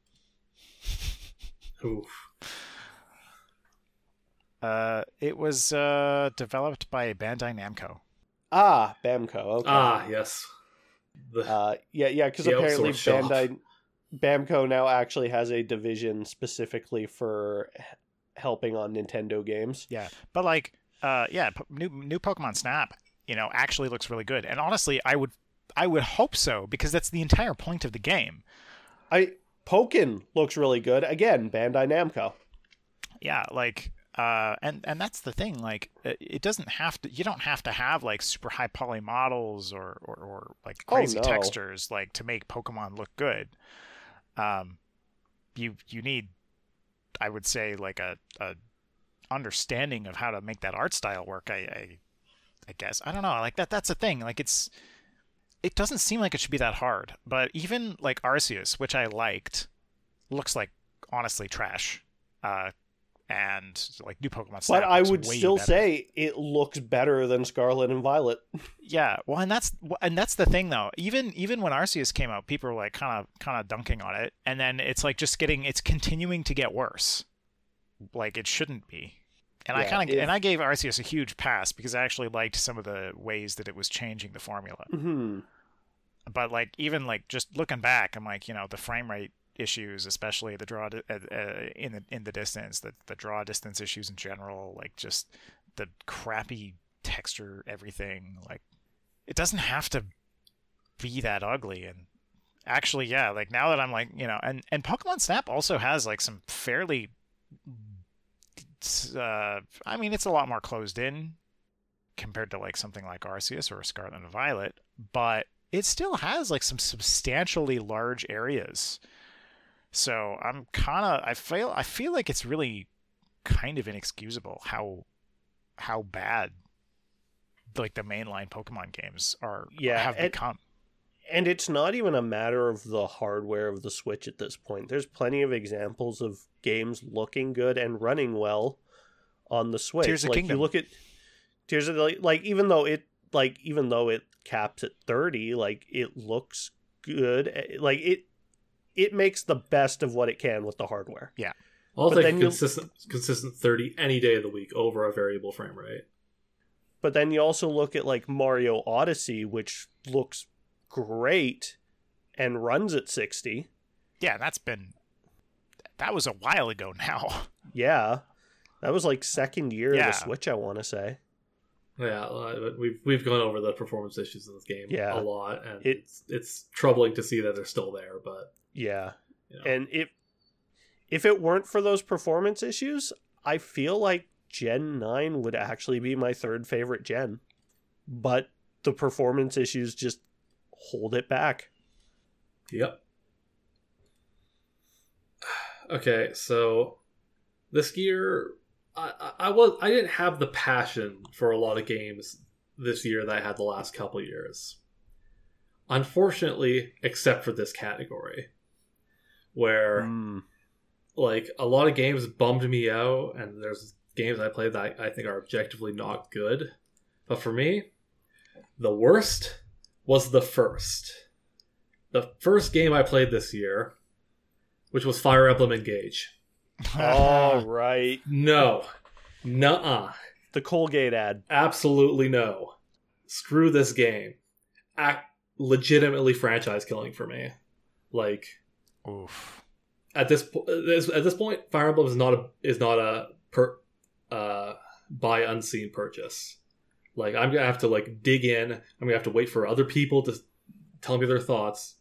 Oof. Uh, it was uh developed by Bandai Namco. Ah, Bamco. Okay. Ah, yes. The, Uh, yeah, yeah, because apparently. Bandai Bamco now actually has a division specifically for helping on Nintendo games. Yeah, but like, uh, yeah, new new Pokemon Snap, you know, actually looks really good. And honestly, I would I would hope so because that's the entire point of the game. I Pokken looks really good. Again, Bandai Namco. Yeah, like, uh, and and that's the thing. Like, it, doesn't have to. You don't have to have like super high poly models or or, or like Oh, crazy no. textures like to make Pokemon look good. Um, you you need, I would say, like a a understanding of how to make that art style work. I, I I guess I don't know. Like that. That's a thing. Like it's. It doesn't seem like it should be that hard, but even like Arceus, which I liked, looks like honestly trash. Uh, and like new Pokemon Snap. But I would still better. say it looks better than Scarlet and Violet. <laughs> yeah. Well, and that's and that's the thing though. Even even when Arceus came out, people were like kind of kind of dunking on it, and then it's like just getting it's continuing to get worse. Like it shouldn't be. And I kind of and I gave Arceus a huge pass because I actually liked some of the ways that it was changing the formula. hmm But like even like just looking back, I'm like you know the frame rate issues, especially the draw di- uh, uh, in the in the distance, the the draw distance issues in general, like just the crappy texture, everything. Like it doesn't have to be that ugly. And actually, yeah, like now that I'm like you know, and and Pokemon Snap also has like some fairly, uh, I mean, it's a lot more closed in compared to like something like Arceus or Scarlet and Violet, but it still has like some substantially large areas. So I'm kind of I feel I feel like it's really kind of inexcusable how how bad like the mainline Pokemon games are Yeah, have and- become. And it's not even a matter of the hardware of the Switch at this point. There's plenty of examples of games looking good and running well on the Switch. Tears of like Kingdom. you look at Tears of like, like even though it like even though it caps at 30, like it looks good. eh, Like it it makes the best of what it can with the hardware. I'll but take a you'll- consistent consistent thirty any day of the week over a variable frame rate. But then you also look at like Mario Odyssey which looks great and runs at 60. Yeah, that's been that was a while ago now. <laughs> Yeah. That was like second year Yeah. of the Switch, I want to say. Yeah, we've we've gone over the performance issues in this game Yeah. a lot, and It- it's it's troubling to see that they're still there. But Yeah. you know. And if if it weren't for those performance issues, I feel like Gen 9 would actually be my third favorite gen. But the performance issues just hold it back. Yep. Okay, so this year, I, I, I was I didn't have the passion for a lot of games this year that I had the last couple years. Unfortunately, except for this category, where Mm. like a lot of games bummed me out, and there's games I played that I, I think are objectively not good. But for me, the worst was the first. The first game I played this year, which was Fire Emblem Engage. All <laughs> right. No. Nuh-uh. The Colgate ad. Absolutely no. Screw this game. Act legitimately franchise killing for me. Like Oof. at this po- at this point, Fire Emblem is not a is not a per uh buy unseen purchase. Like I'm gonna have to like dig in. I'm gonna have to wait for other people to tell me their thoughts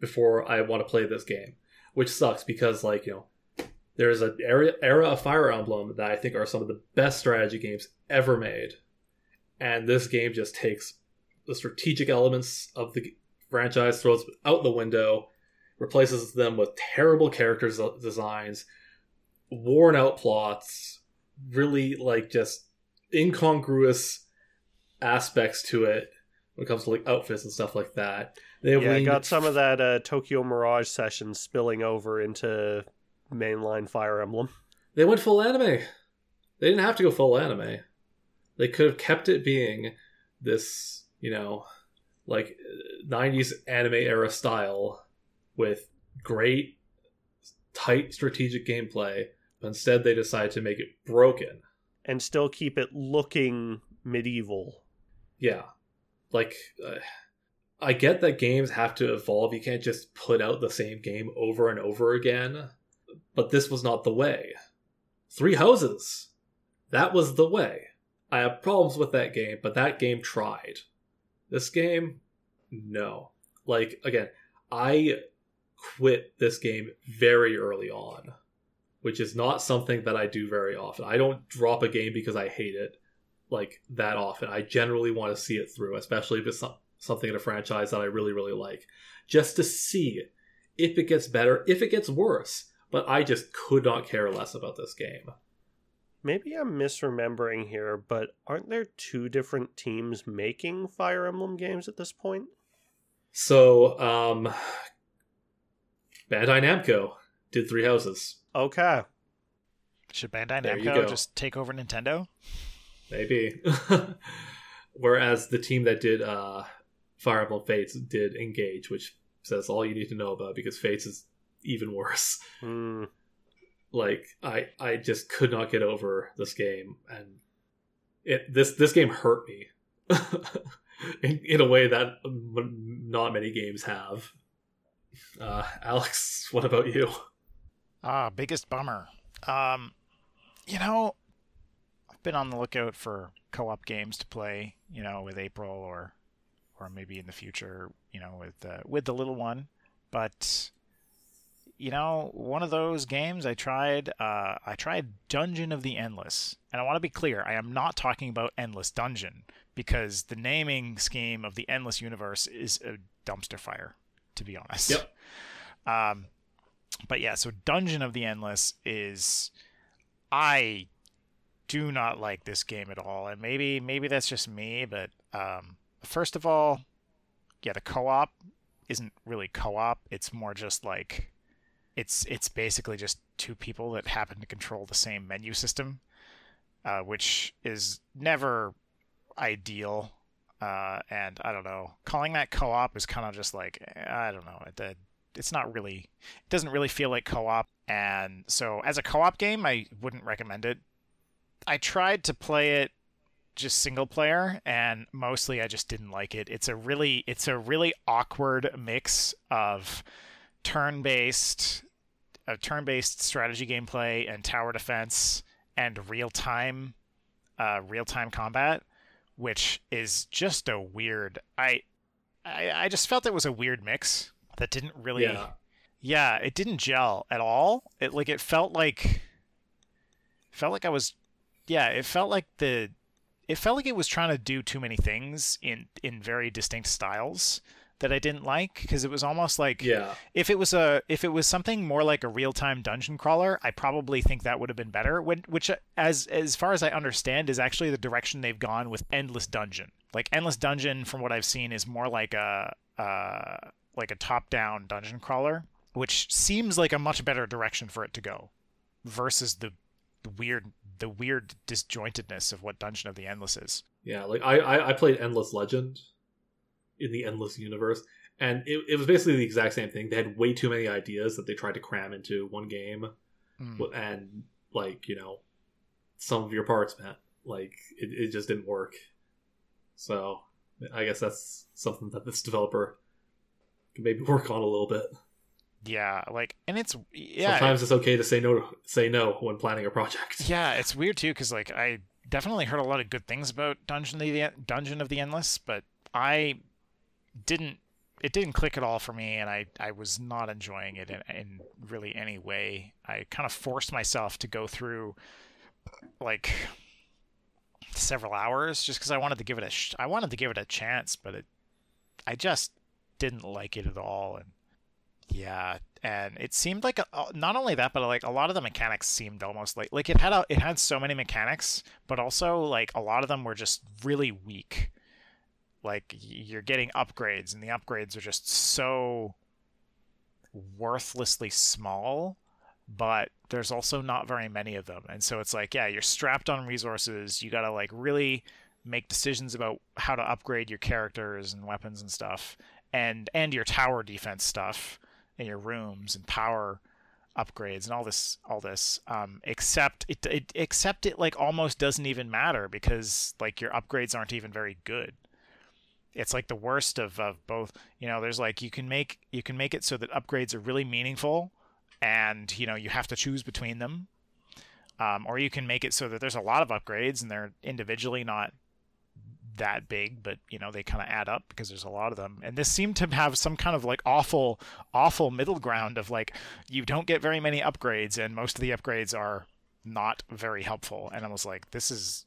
before I want to play this game, which sucks because like you know there's an era era of Fire Emblem that I think are some of the best strategy games ever made, and this game just takes the strategic elements of the franchise, throws out the window, replaces them with terrible character designs, worn out plots, really like just incongruous aspects to it when it comes to like outfits and stuff like that. They Yeah, leaned- got some of that uh, Tokyo Mirage session spilling over into mainline Fire Emblem. They went full anime. They didn't have to go full anime. They could have kept it being this, you know, like 90s anime era style with great, tight strategic gameplay. But instead, they decided to make it broken. And still keep it looking medieval. Yeah. Like, uh, I get that games have to evolve. You can't just put out the same game over and over again. But this was not the way. Three Houses. That was the way. I have problems with that game, but that game tried. This game, no. Like, again, I quit this game very early on, which is not something that I do very often. I don't drop a game because I hate it like that often. I generally want to see it through, especially if it's something in a franchise that I really, really like, just to see if it gets better, if it gets worse. But I just could not care less about this game. Maybe I'm misremembering here, but aren't there two different teams making Fire Emblem games at this point? So, um, Bandai Namco did Three Houses. Okay. Should Bandai Namco just take over Nintendo? Maybe. <laughs> Whereas the team that did uh, Fire Emblem Fates did Engage, which says all you need to know about because Fates is even worse. Mm. Like I, I just could not get over this game, and it this this game hurt me <laughs> in, in a way that not many games have. Uh, Alex, <laughs> what about you? Ah, biggest bummer. Um, you know, I've been on the lookout for co-op games to play. You know, with April or or maybe in the future. You know, with uh, with the little one, but you know, one of those games I tried. Uh, I tried Dungeon of the Endless, and I want to be clear: I am not talking about Endless Dungeon because the naming scheme of the Endless Universe is a dumpster fire, to be honest. Yep. Um, but yeah, so Dungeon of the Endless is, I do not like this game at all, and maybe maybe that's just me, but um, first of all, yeah, the co-op isn't really co-op; it's more just like it's it's basically just two people that happen to control the same menu system, uh, which is never ideal. Uh, and I don't know, calling that co-op is kind of just like I don't know. It, it's not really, it doesn't really feel like co-op. And so as a co-op game, I wouldn't recommend it. I tried to play it just single player and mostly I just didn't like it. It's a really it's a really awkward mix of turn-based a turn-based strategy gameplay and tower defense and real-time uh, real-time combat, which is just a weird. I, I I just felt it was a weird mix that didn't really. Yeah. Yeah, it didn't gel at all. It like it felt like. Felt like I was, yeah. It felt like the, it felt like it was trying to do too many things in in very distinct styles that I didn't like because it was almost like yeah. if it was a if it was something more like a real time dungeon crawler, I probably think that would have been better. When, which as as far as I understand is actually the direction they've gone with Endless Dungeon. Like Endless Dungeon, from what I've seen, is more like a uh, like a top down dungeon crawler, which seems like a much better direction for it to go, versus the weird the weird disjointedness of what Dungeon of the Endless is. Yeah, like I I, I played Endless Legend in the endless universe and it, it was basically the exact same thing they had way too many ideas that they tried to cram into one game mm. and like you know some of your parts man like it, it just didn't work so i guess that's something that this developer can maybe <laughs> work on a little bit yeah like and it's yeah sometimes it's okay to say no say no when planning a project <laughs> yeah it's weird too because like i definitely heard a lot of good things about dungeon of the dungeon of the endless but i didn't it didn't click at all for me and I, I was not enjoying it in, in really any way. I kind of forced myself to go through like several hours just because I wanted to give it a sh- I wanted to give it a chance, but it I just didn't like it at all and yeah, and it seemed like a, not only that, but like a lot of the mechanics seemed almost like like it had a, it had so many mechanics, but also like a lot of them were just really weak like you're getting upgrades and the upgrades are just so worthlessly small but there's also not very many of them. And so it's like, yeah, you're strapped on resources. You got to like really make decisions about how to upgrade your characters and weapons and stuff and and your tower defense stuff your rooms and power upgrades and all this all this um, except it, it except it like almost doesn't even matter because like your upgrades aren't even very good. It's like the worst of, of both you know there's like you can make you can make it so that upgrades are really meaningful and you know you have to choose between them um, or you can make it so that there's a lot of upgrades and they're individually not that big, but you know they kind of add up because there's a lot of them. And this seemed to have some kind of like awful, awful middle ground of like you don't get very many upgrades, and most of the upgrades are not very helpful. And I was like, this is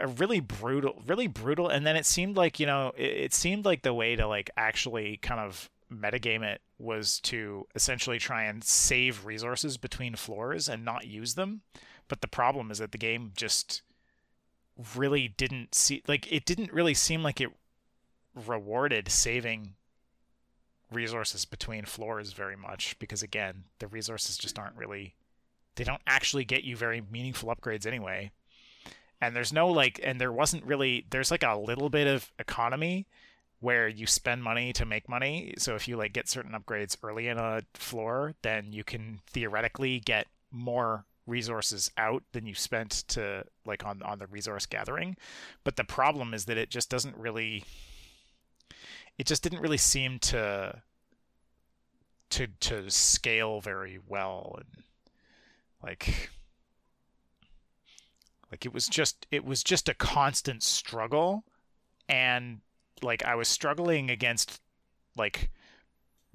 a really brutal, really brutal. And then it seemed like you know it, it seemed like the way to like actually kind of metagame it was to essentially try and save resources between floors and not use them. But the problem is that the game just really didn't see like it didn't really seem like it rewarded saving resources between floors very much because again the resources just aren't really they don't actually get you very meaningful upgrades anyway. And there's no like and there wasn't really there's like a little bit of economy where you spend money to make money. So if you like get certain upgrades early in a floor then you can theoretically get more resources out than you spent to like on on the resource gathering. But the problem is that it just doesn't really it just didn't really seem to to to scale very well. And like like it was just it was just a constant struggle. And like I was struggling against like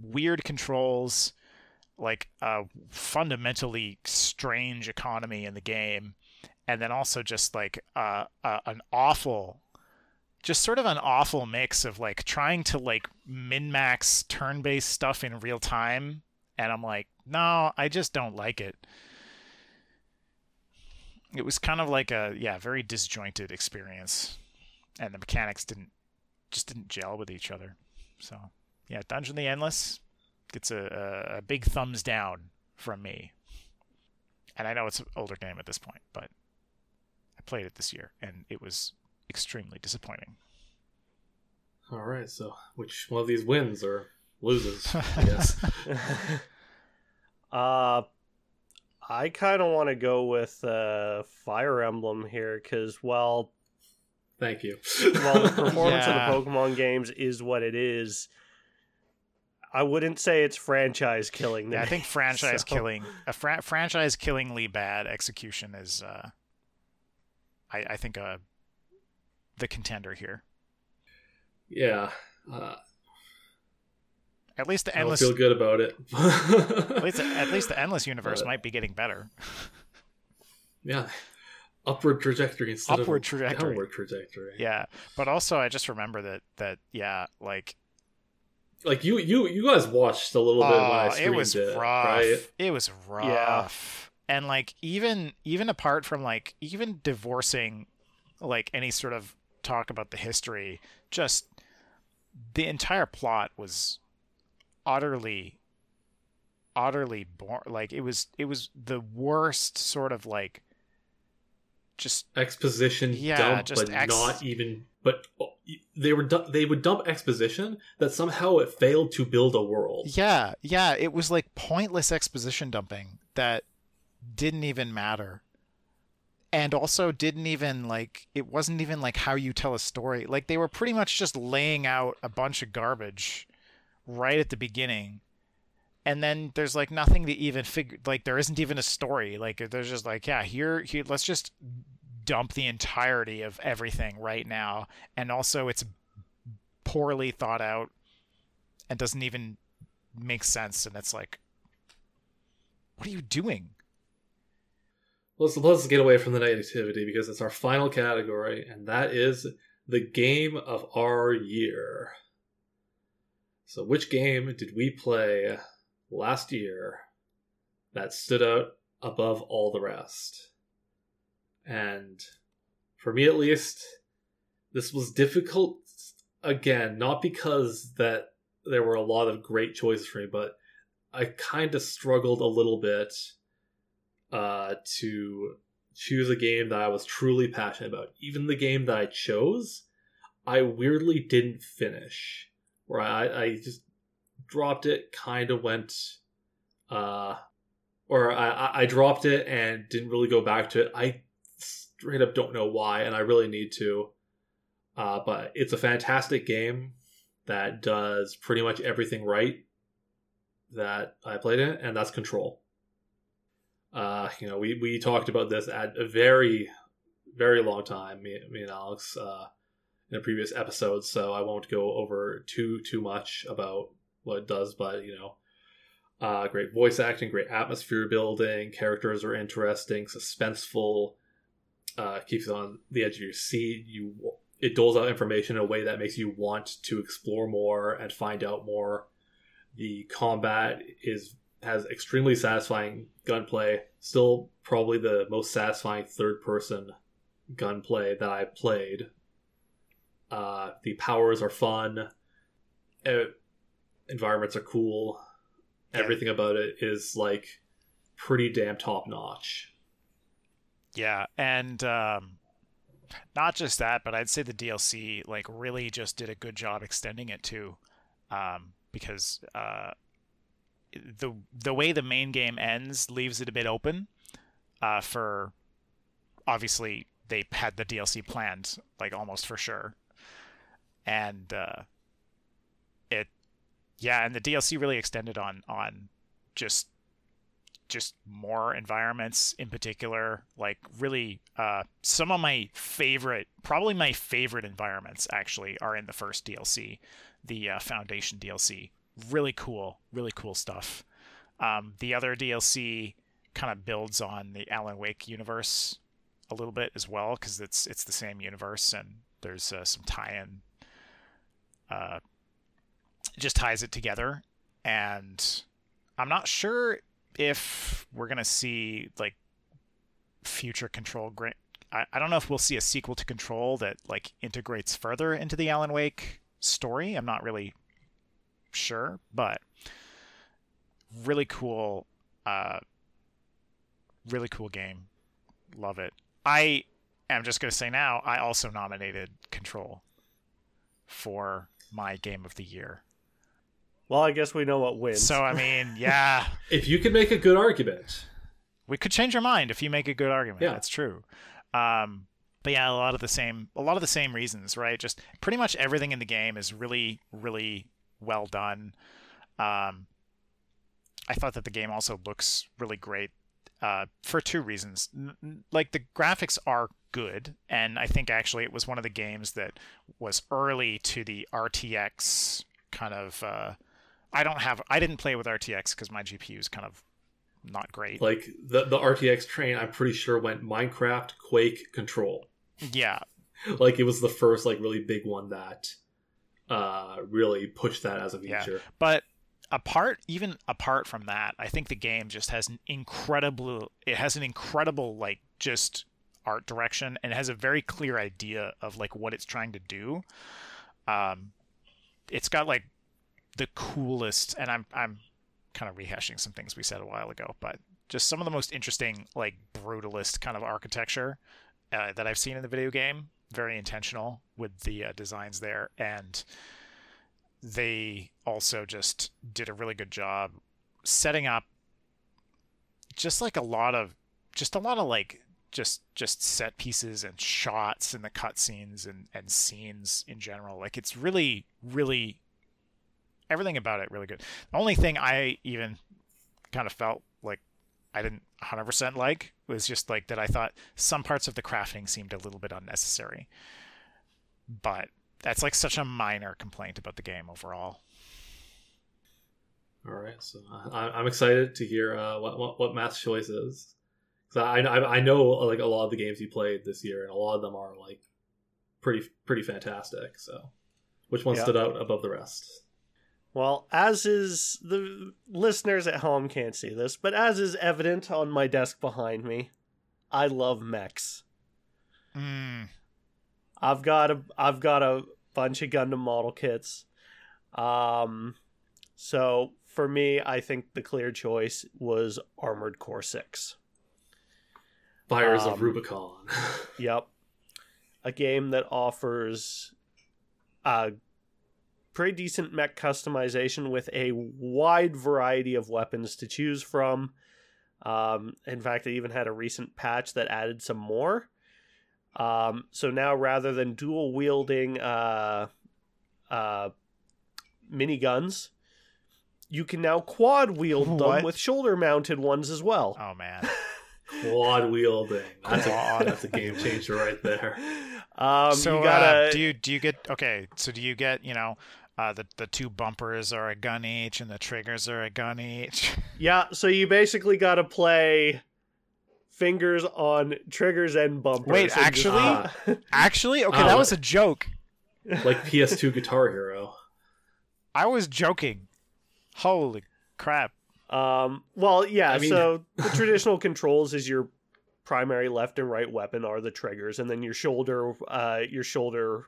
weird controls like a fundamentally strange economy in the game and then also just like uh, uh, an awful just sort of an awful mix of like trying to like min max turn based stuff in real time and i'm like no i just don't like it. It was kind of like a yeah very disjointed experience and the mechanics didn't just didn't gel with each other. So yeah dungeon the endless gets a, a big thumbs down from me. And I know it's an older game at this point, but I played it this year and it was extremely disappointing. All right, so which one of these wins or loses? I <laughs> guess. <laughs> uh, I kind of want to go with uh, Fire Emblem here because, well, thank you. well, the <laughs> performance yeah. of the Pokemon games is what it is. I wouldn't say it's franchise killing. Yeah, I think <laughs> franchise so. killing a fra- franchise killingly bad execution is, uh, I, I think, uh, the contender here. Yeah. Uh, at least the endless. I feel good about it. <laughs> at least, at least the endless universe might be getting better. <laughs> yeah, upward trajectory instead upward of trajectory. downward trajectory. Yeah, but also I just remember that that yeah, like like you you you guys watched a little bit when I oh, it was it, rough. Right? It was rough. Yeah. And like even even apart from like even divorcing like any sort of talk about the history, just the entire plot was utterly utterly boring. Like it was it was the worst sort of like just exposition yeah, dump, but ex- not even. But uh, they were they would dump exposition that somehow it failed to build a world. Yeah, yeah, it was like pointless exposition dumping that didn't even matter. And also didn't even like it wasn't even like how you tell a story. Like they were pretty much just laying out a bunch of garbage right at the beginning. And then there's like nothing to even figure like there isn't even a story. Like there's just like, yeah, here here let's just dump the entirety of everything right now. And also it's poorly thought out and doesn't even make sense. And it's like what are you doing? Let's let's get away from the negativity because it's our final category and that is the game of our year. So which game did we play last year that stood out above all the rest and for me at least, this was difficult again, not because that there were a lot of great choices for me, but I kind of struggled a little bit uh, to choose a game that I was truly passionate about. Even the game that I chose, I weirdly didn't finish. Where I, I just dropped it, kind of went, uh, or I, I dropped it and didn't really go back to it. I straight up don't know why, and I really need to. Uh, but it's a fantastic game that does pretty much everything right that I played in, and that's Control. Uh, you know, we, we talked about this at a very, very long time, me, me and Alex, uh, in a previous episode, so I won't go over too too much about what it does, but you know, uh, great voice acting, great atmosphere building, characters are interesting, suspenseful, uh, keeps you on the edge of your seat. You it doles out information in a way that makes you want to explore more and find out more. The combat is has extremely satisfying gunplay. Still, probably the most satisfying third person gunplay that I played. Uh, the powers are fun. Uh, environments are cool. Yeah. Everything about it is like pretty damn top notch. Yeah, and um, not just that, but I'd say the DLC like really just did a good job extending it too, um, because uh, the the way the main game ends leaves it a bit open uh, for obviously they had the DLC planned like almost for sure, and uh, it yeah, and the DLC really extended on on just just more environments in particular like really uh, some of my favorite probably my favorite environments actually are in the first dlc the uh, foundation dlc really cool really cool stuff. Um, the other dlc kind of builds on the alan wake universe a little bit as well because it's it's the same universe and there's uh, some tie-in uh, just ties it together. And i'm not sure if we're gonna see like future control gra- I, I don't know if we'll see a sequel to control that like integrates further into the alan wake story. I'm not really sure but really cool uh really cool game. Love it. I am just gonna say now i also nominated control for my game of the year Well, I guess we know what wins. so i mean <laughs> yeah If you could make a good argument, we could change our mind if you make a good argument. Yeah. That's true. Um, but yeah, a lot of the same, a lot of the same reasons, right? Just pretty much everything in the game is really, really well done. Um, I thought that the game also looks really great uh, for two reasons. N- n- Like the graphics are good, and I think actually it was one of the games that was early to the RTX kind of. Uh, I don't have, I didn't play with RTX because my GPU is kind of not great. like the the RTX train, I'm pretty sure went Minecraft, Quake, Control. Yeah, Like it was the first like really big one that uh really pushed that as a Yeah. feature. but apart even apart from that i think the game just has an incredible it has an incredible like just art direction and it has a very clear idea of like what it's trying to do um it's got like the coolest and i'm i'm kind of rehashing some things we said a while ago but just some of the most interesting like brutalist kind of architecture uh, that i've seen in the video game. Very intentional with the uh, designs there and they also just did a really good job setting up just like a lot of just a lot of like just just set pieces and shots and the cutscenes and and scenes in general. Like it's really really everything about it really good the only thing i even kind of felt like i didn't 100% like was just like that i thought some parts of the crafting seemed a little bit unnecessary but that's like such a minor complaint about the game overall All right, so I, I'm excited to hear uh, what, what what Matt's choice is. Because I, I I know like a lot of the games you played this year, and a lot of them are like pretty pretty fantastic. So, which one Yeah. stood out above the rest? Well, as is the listeners at home can't see this, but as is evident on my desk behind me, I love mechs. mm, I've got a I've got a bunch of Gundam model kits. Um so for me, I think the clear choice was Armored Core 6. Fires Um, of Rubicon. <laughs> Yep. A game that offers a pretty decent mech customization with a wide variety of weapons to choose from. Um, in fact, it even had a recent patch that added some more. Um, so now rather than dual wielding uh, uh, miniguns, you can now quad wield them What? with shoulder mounted ones as well. Oh man. <laughs> Quad wielding. That's a, that's a game changer right there. Um, so you gotta, uh, do you do you get okay? So do you get you know uh, the the two bumpers are a gun each and the triggers are a gun each? <laughs> Yeah, so you basically got to play fingers on triggers and bumpers. Wait, and just- actually? Ah. <laughs> Actually, okay, that was a joke. Like PS2 Guitar Hero. I was joking. Holy crap! um, well, yeah. I mean- so the traditional <laughs> controls is your primary left and right weapon are the triggers, and then your shoulder, uh, your shoulder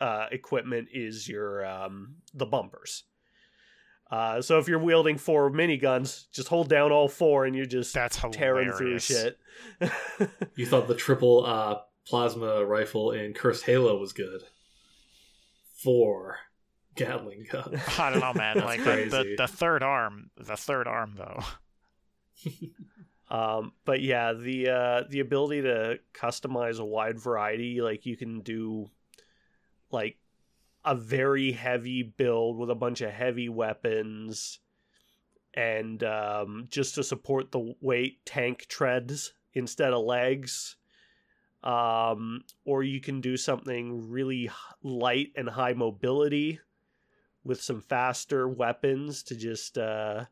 uh, equipment is your um, the bumpers. Uh, so if you're wielding four miniguns, just hold down all four, and you're just That's tearing hilarious. through shit. <laughs> You thought the triple uh, plasma rifle in Cursed Halo was good. Four Gatling guns. <laughs> I don't know, man. Like the, the the third arm, the third arm though. <laughs> Um, but yeah, the uh, the ability to customize a wide variety, like you can do like a very heavy build with a bunch of heavy weapons, and um, just to support the weight, tank treads instead of legs. Um, or you can do something really light and high mobility with some faster weapons to just uh,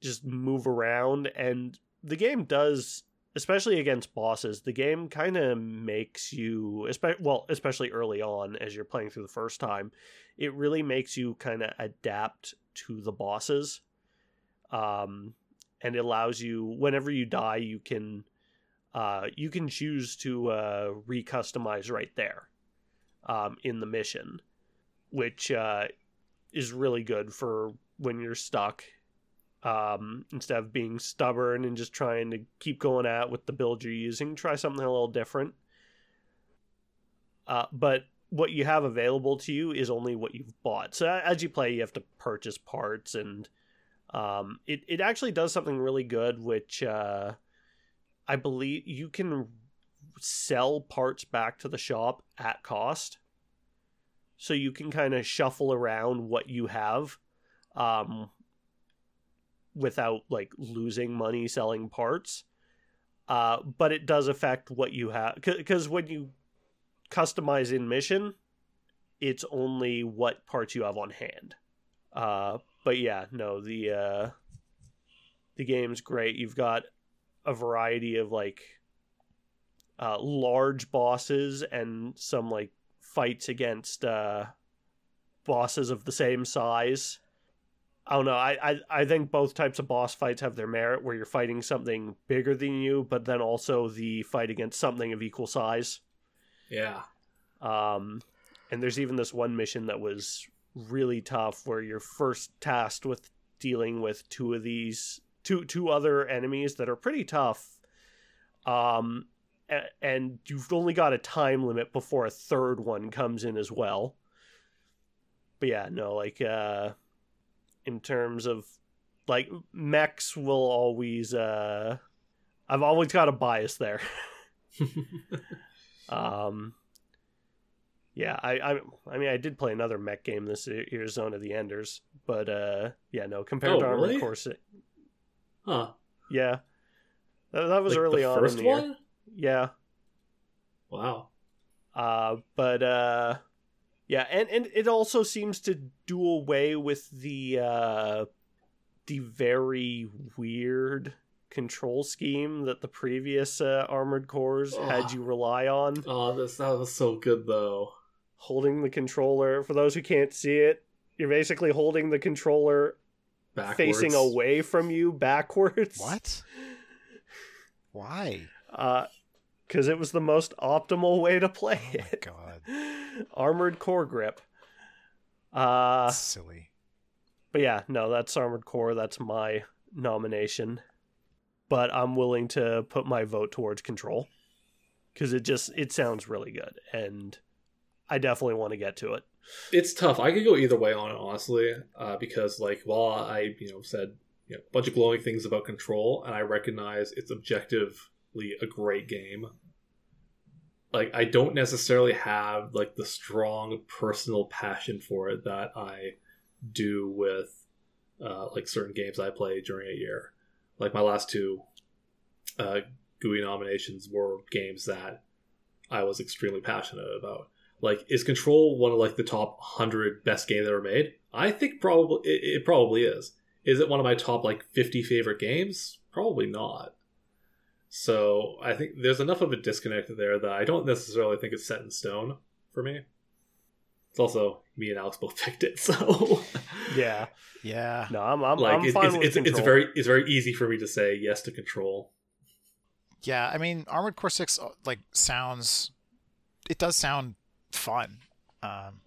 just move around and the game does especially against bosses the game kind of makes you well especially early on as you're playing through the first time it really makes you kind of adapt to the bosses um and it allows you whenever you die you can uh you can choose to uh recustomize right there um in the mission which uh is really good for when you're stuck um, instead of being stubborn and just trying to keep going at with the build you're using, try something a little different. Uh, but what you have available to you is only what you've bought. So as you play, you have to purchase parts, and um, it it actually does something really good, which uh, I believe you can sell parts back to the shop at cost. So you can kind of shuffle around what you have. Um, without like losing money selling parts. Uh, but it does affect what you have because when you customize in mission, it's only what parts you have on hand. Uh, but yeah, no, the uh, the game's great. You've got a variety of like uh, large bosses and some like fights against uh, bosses of the same size. I don't know. I, I I think both types of boss fights have their merit, where you're fighting something bigger than you, but then also the fight against something of equal size. Yeah. Um, and there's even this one mission that was really tough, where you're first tasked with dealing with two of these two two other enemies that are pretty tough. Um, and you've only got a time limit before a third one comes in as well. But yeah, no, like uh in terms of like mechs will always uh I've always got a bias there. <laughs> um yeah, I, I I mean I did play another mech game this year, Zone of the Enders, but uh yeah, no, compared Oh, to Armored really? Core huh. yeah. That, that was Like early on in the year. Yeah. Wow. Uh, but uh, yeah, and and it also seems to do away with the uh, the very weird control scheme that the previous uh, armored cores had you rely on. Oh, this that was so good though. Holding the controller. For those who can't see it, you're basically holding the controller Backwards. facing away from you backwards. What? <laughs> Why? Uh, because it was the most optimal way to play Oh my it. god. <laughs> Armored core grip. Uh, That's silly. But yeah, no, that's Armored Core. That's my nomination. But I'm willing to put my vote towards Control because it just it sounds really good, and I definitely want to get to it. It's tough. I could go either way on it, honestly, uh, because like while I you know said you know, a bunch of glowing things about Control, and I recognize it's objectively a great game. Like I don't necessarily have like the strong personal passion for it that I do with uh, like certain games I play during a year. Like my last two uh, GooY nominations were games that I was extremely passionate about. Like, is Control one of like the top hundred best games ever made? I think probably it, it probably is. Is it one of my top like fifty favorite games? Probably not. So I think there's enough of a disconnect there that I don't necessarily think it's set in stone for me. It's also me and Alex both <laughs> picked it, so Yeah, Yeah. no, I'm I'm, like I'm it- fine it's with it's, it's very it's very easy for me to say yes to Control. Yeah, I mean, Armored Core Six uh, like sounds. It does sound fun. Um,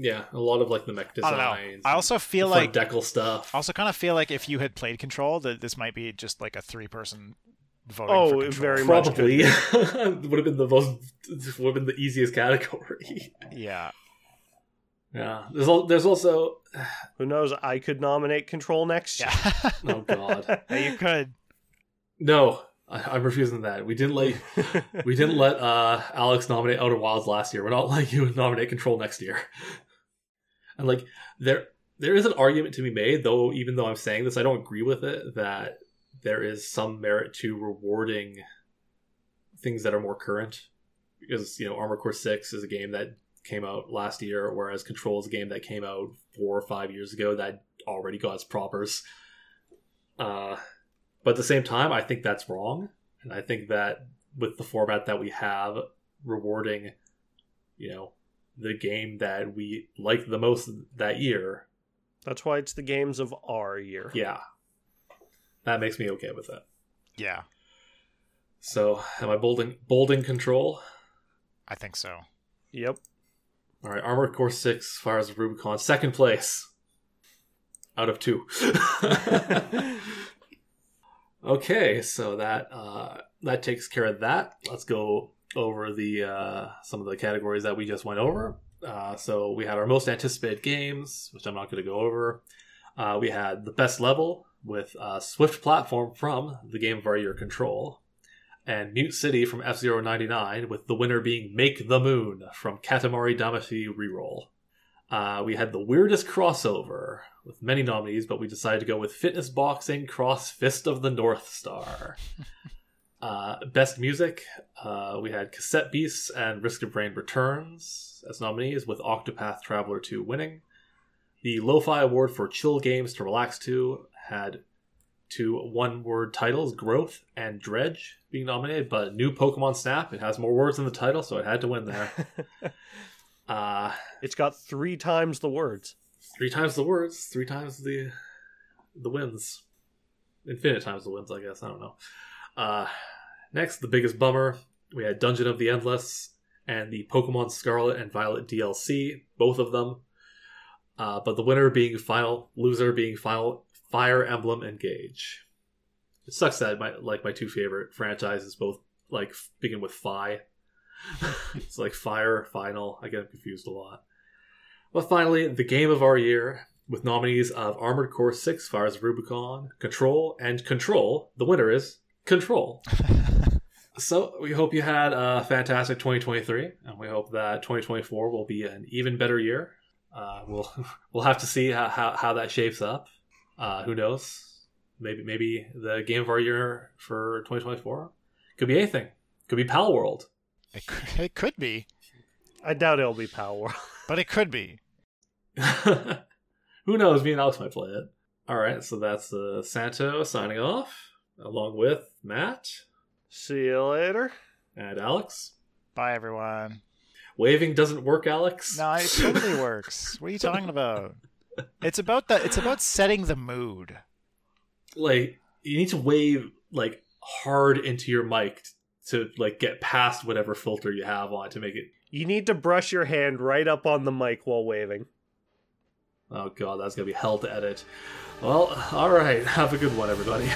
Yeah, a lot of like the mech I don't know. designs. I also feel fun like decal stuff. I also kind of feel like if you had played Control, that this might be just like a three-person voting. Oh, for it Control. very much Probably <laughs> would have been the most would have been the easiest category. Yeah. Yeah, there's al- there's also Who knows? I could nominate Control next year. Yeah. oh god <laughs> Yeah, you could. no I, I'm refusing that. We didn't let we didn't <laughs> let uh, Alex nominate Outer Wilds last year. We're not letting you nominate Control next year. And like there there is an argument to be made, though. Even though I'm saying this, I don't agree with it. That there is some merit to rewarding things that are more current, because you know Armor Core Six is a game that came out last year, whereas Control is a game that came out four or five years ago that already got its propers. Uh, but at the same time, I think that's wrong, and I think that with the format that we have, rewarding, you know, the game that we liked the most that year, That's why it's the games of our year. yeah, that makes me okay with it. Yeah, So, am I bolding bolding control? I think so. Yep. All right, Armored Core Six, Fires of Rubicon, second place out of two. <laughs> okay, so that uh, that takes care of that. Let's go over the uh, some of the categories that we just went over. Uh, so we had our most anticipated games, which I'm not going to go over. Uh, we had the best level with uh, Swift Platform from the game of our year Control, and Mute City from F Zero ninety nine, with the winner being Make the Moon from Katamari Damacy Reroll. Uh, we had the weirdest crossover with many nominees, but we decided to go with Fitness Boxing Cross Fist of the North Star. <laughs> uh, best music, uh, we had Cassette Beasts and Risk of Rain Returns as nominees, with Octopath Traveler 2 winning. The Lo-Fi Award for Chill Games to Relax to had two one-word titles, Growth and Dredge, being nominated, but new Pokemon Snap, it has more words in the title, so it had to win there. <laughs> Uh, it's got three times the words. three times the words, three times the the wins, infinite times the wins. I guess I don't know. Uh, next, the biggest bummer, we had Dungeon of the Endless and the Pokemon Scarlet and Violet DLC, both of them. Uh, but the winner being final, loser being final, Fire Emblem Engage. It sucks that my like my two favorite franchises both like begin with Fi. <laughs> it's like Fire, Final. I get confused a lot. But finally, the game of our year, with nominees of Armored Core 6, Fires of Rubicon, Control, and Control. The winner is Control. <laughs> so we hope you had a fantastic 2023, and we hope that 2024 will be an even better year. Uh, we'll <laughs> we'll have to see how, how, how that shapes up. Uh, who knows? Maybe maybe the game of our year for 2024 could be anything. Could be Palworld. It could, it could be, I doubt it'll be Power. <laughs> but it could be. Who knows? Me and Alex might play it. All right, so that's uh, Santo signing off, along with Matt See you later. and Alex. Bye, everyone. Waving doesn't work, Alex. No, it totally works. What are you talking about? It's about that. It's about setting the mood. Like you need to wave like hard into your mic to like get past whatever filter you have on to make it. You need to brush your hand right up on the mic while waving. Oh god, that's gonna be hell to edit. Well, all right. <laughs> Have a good one, everybody.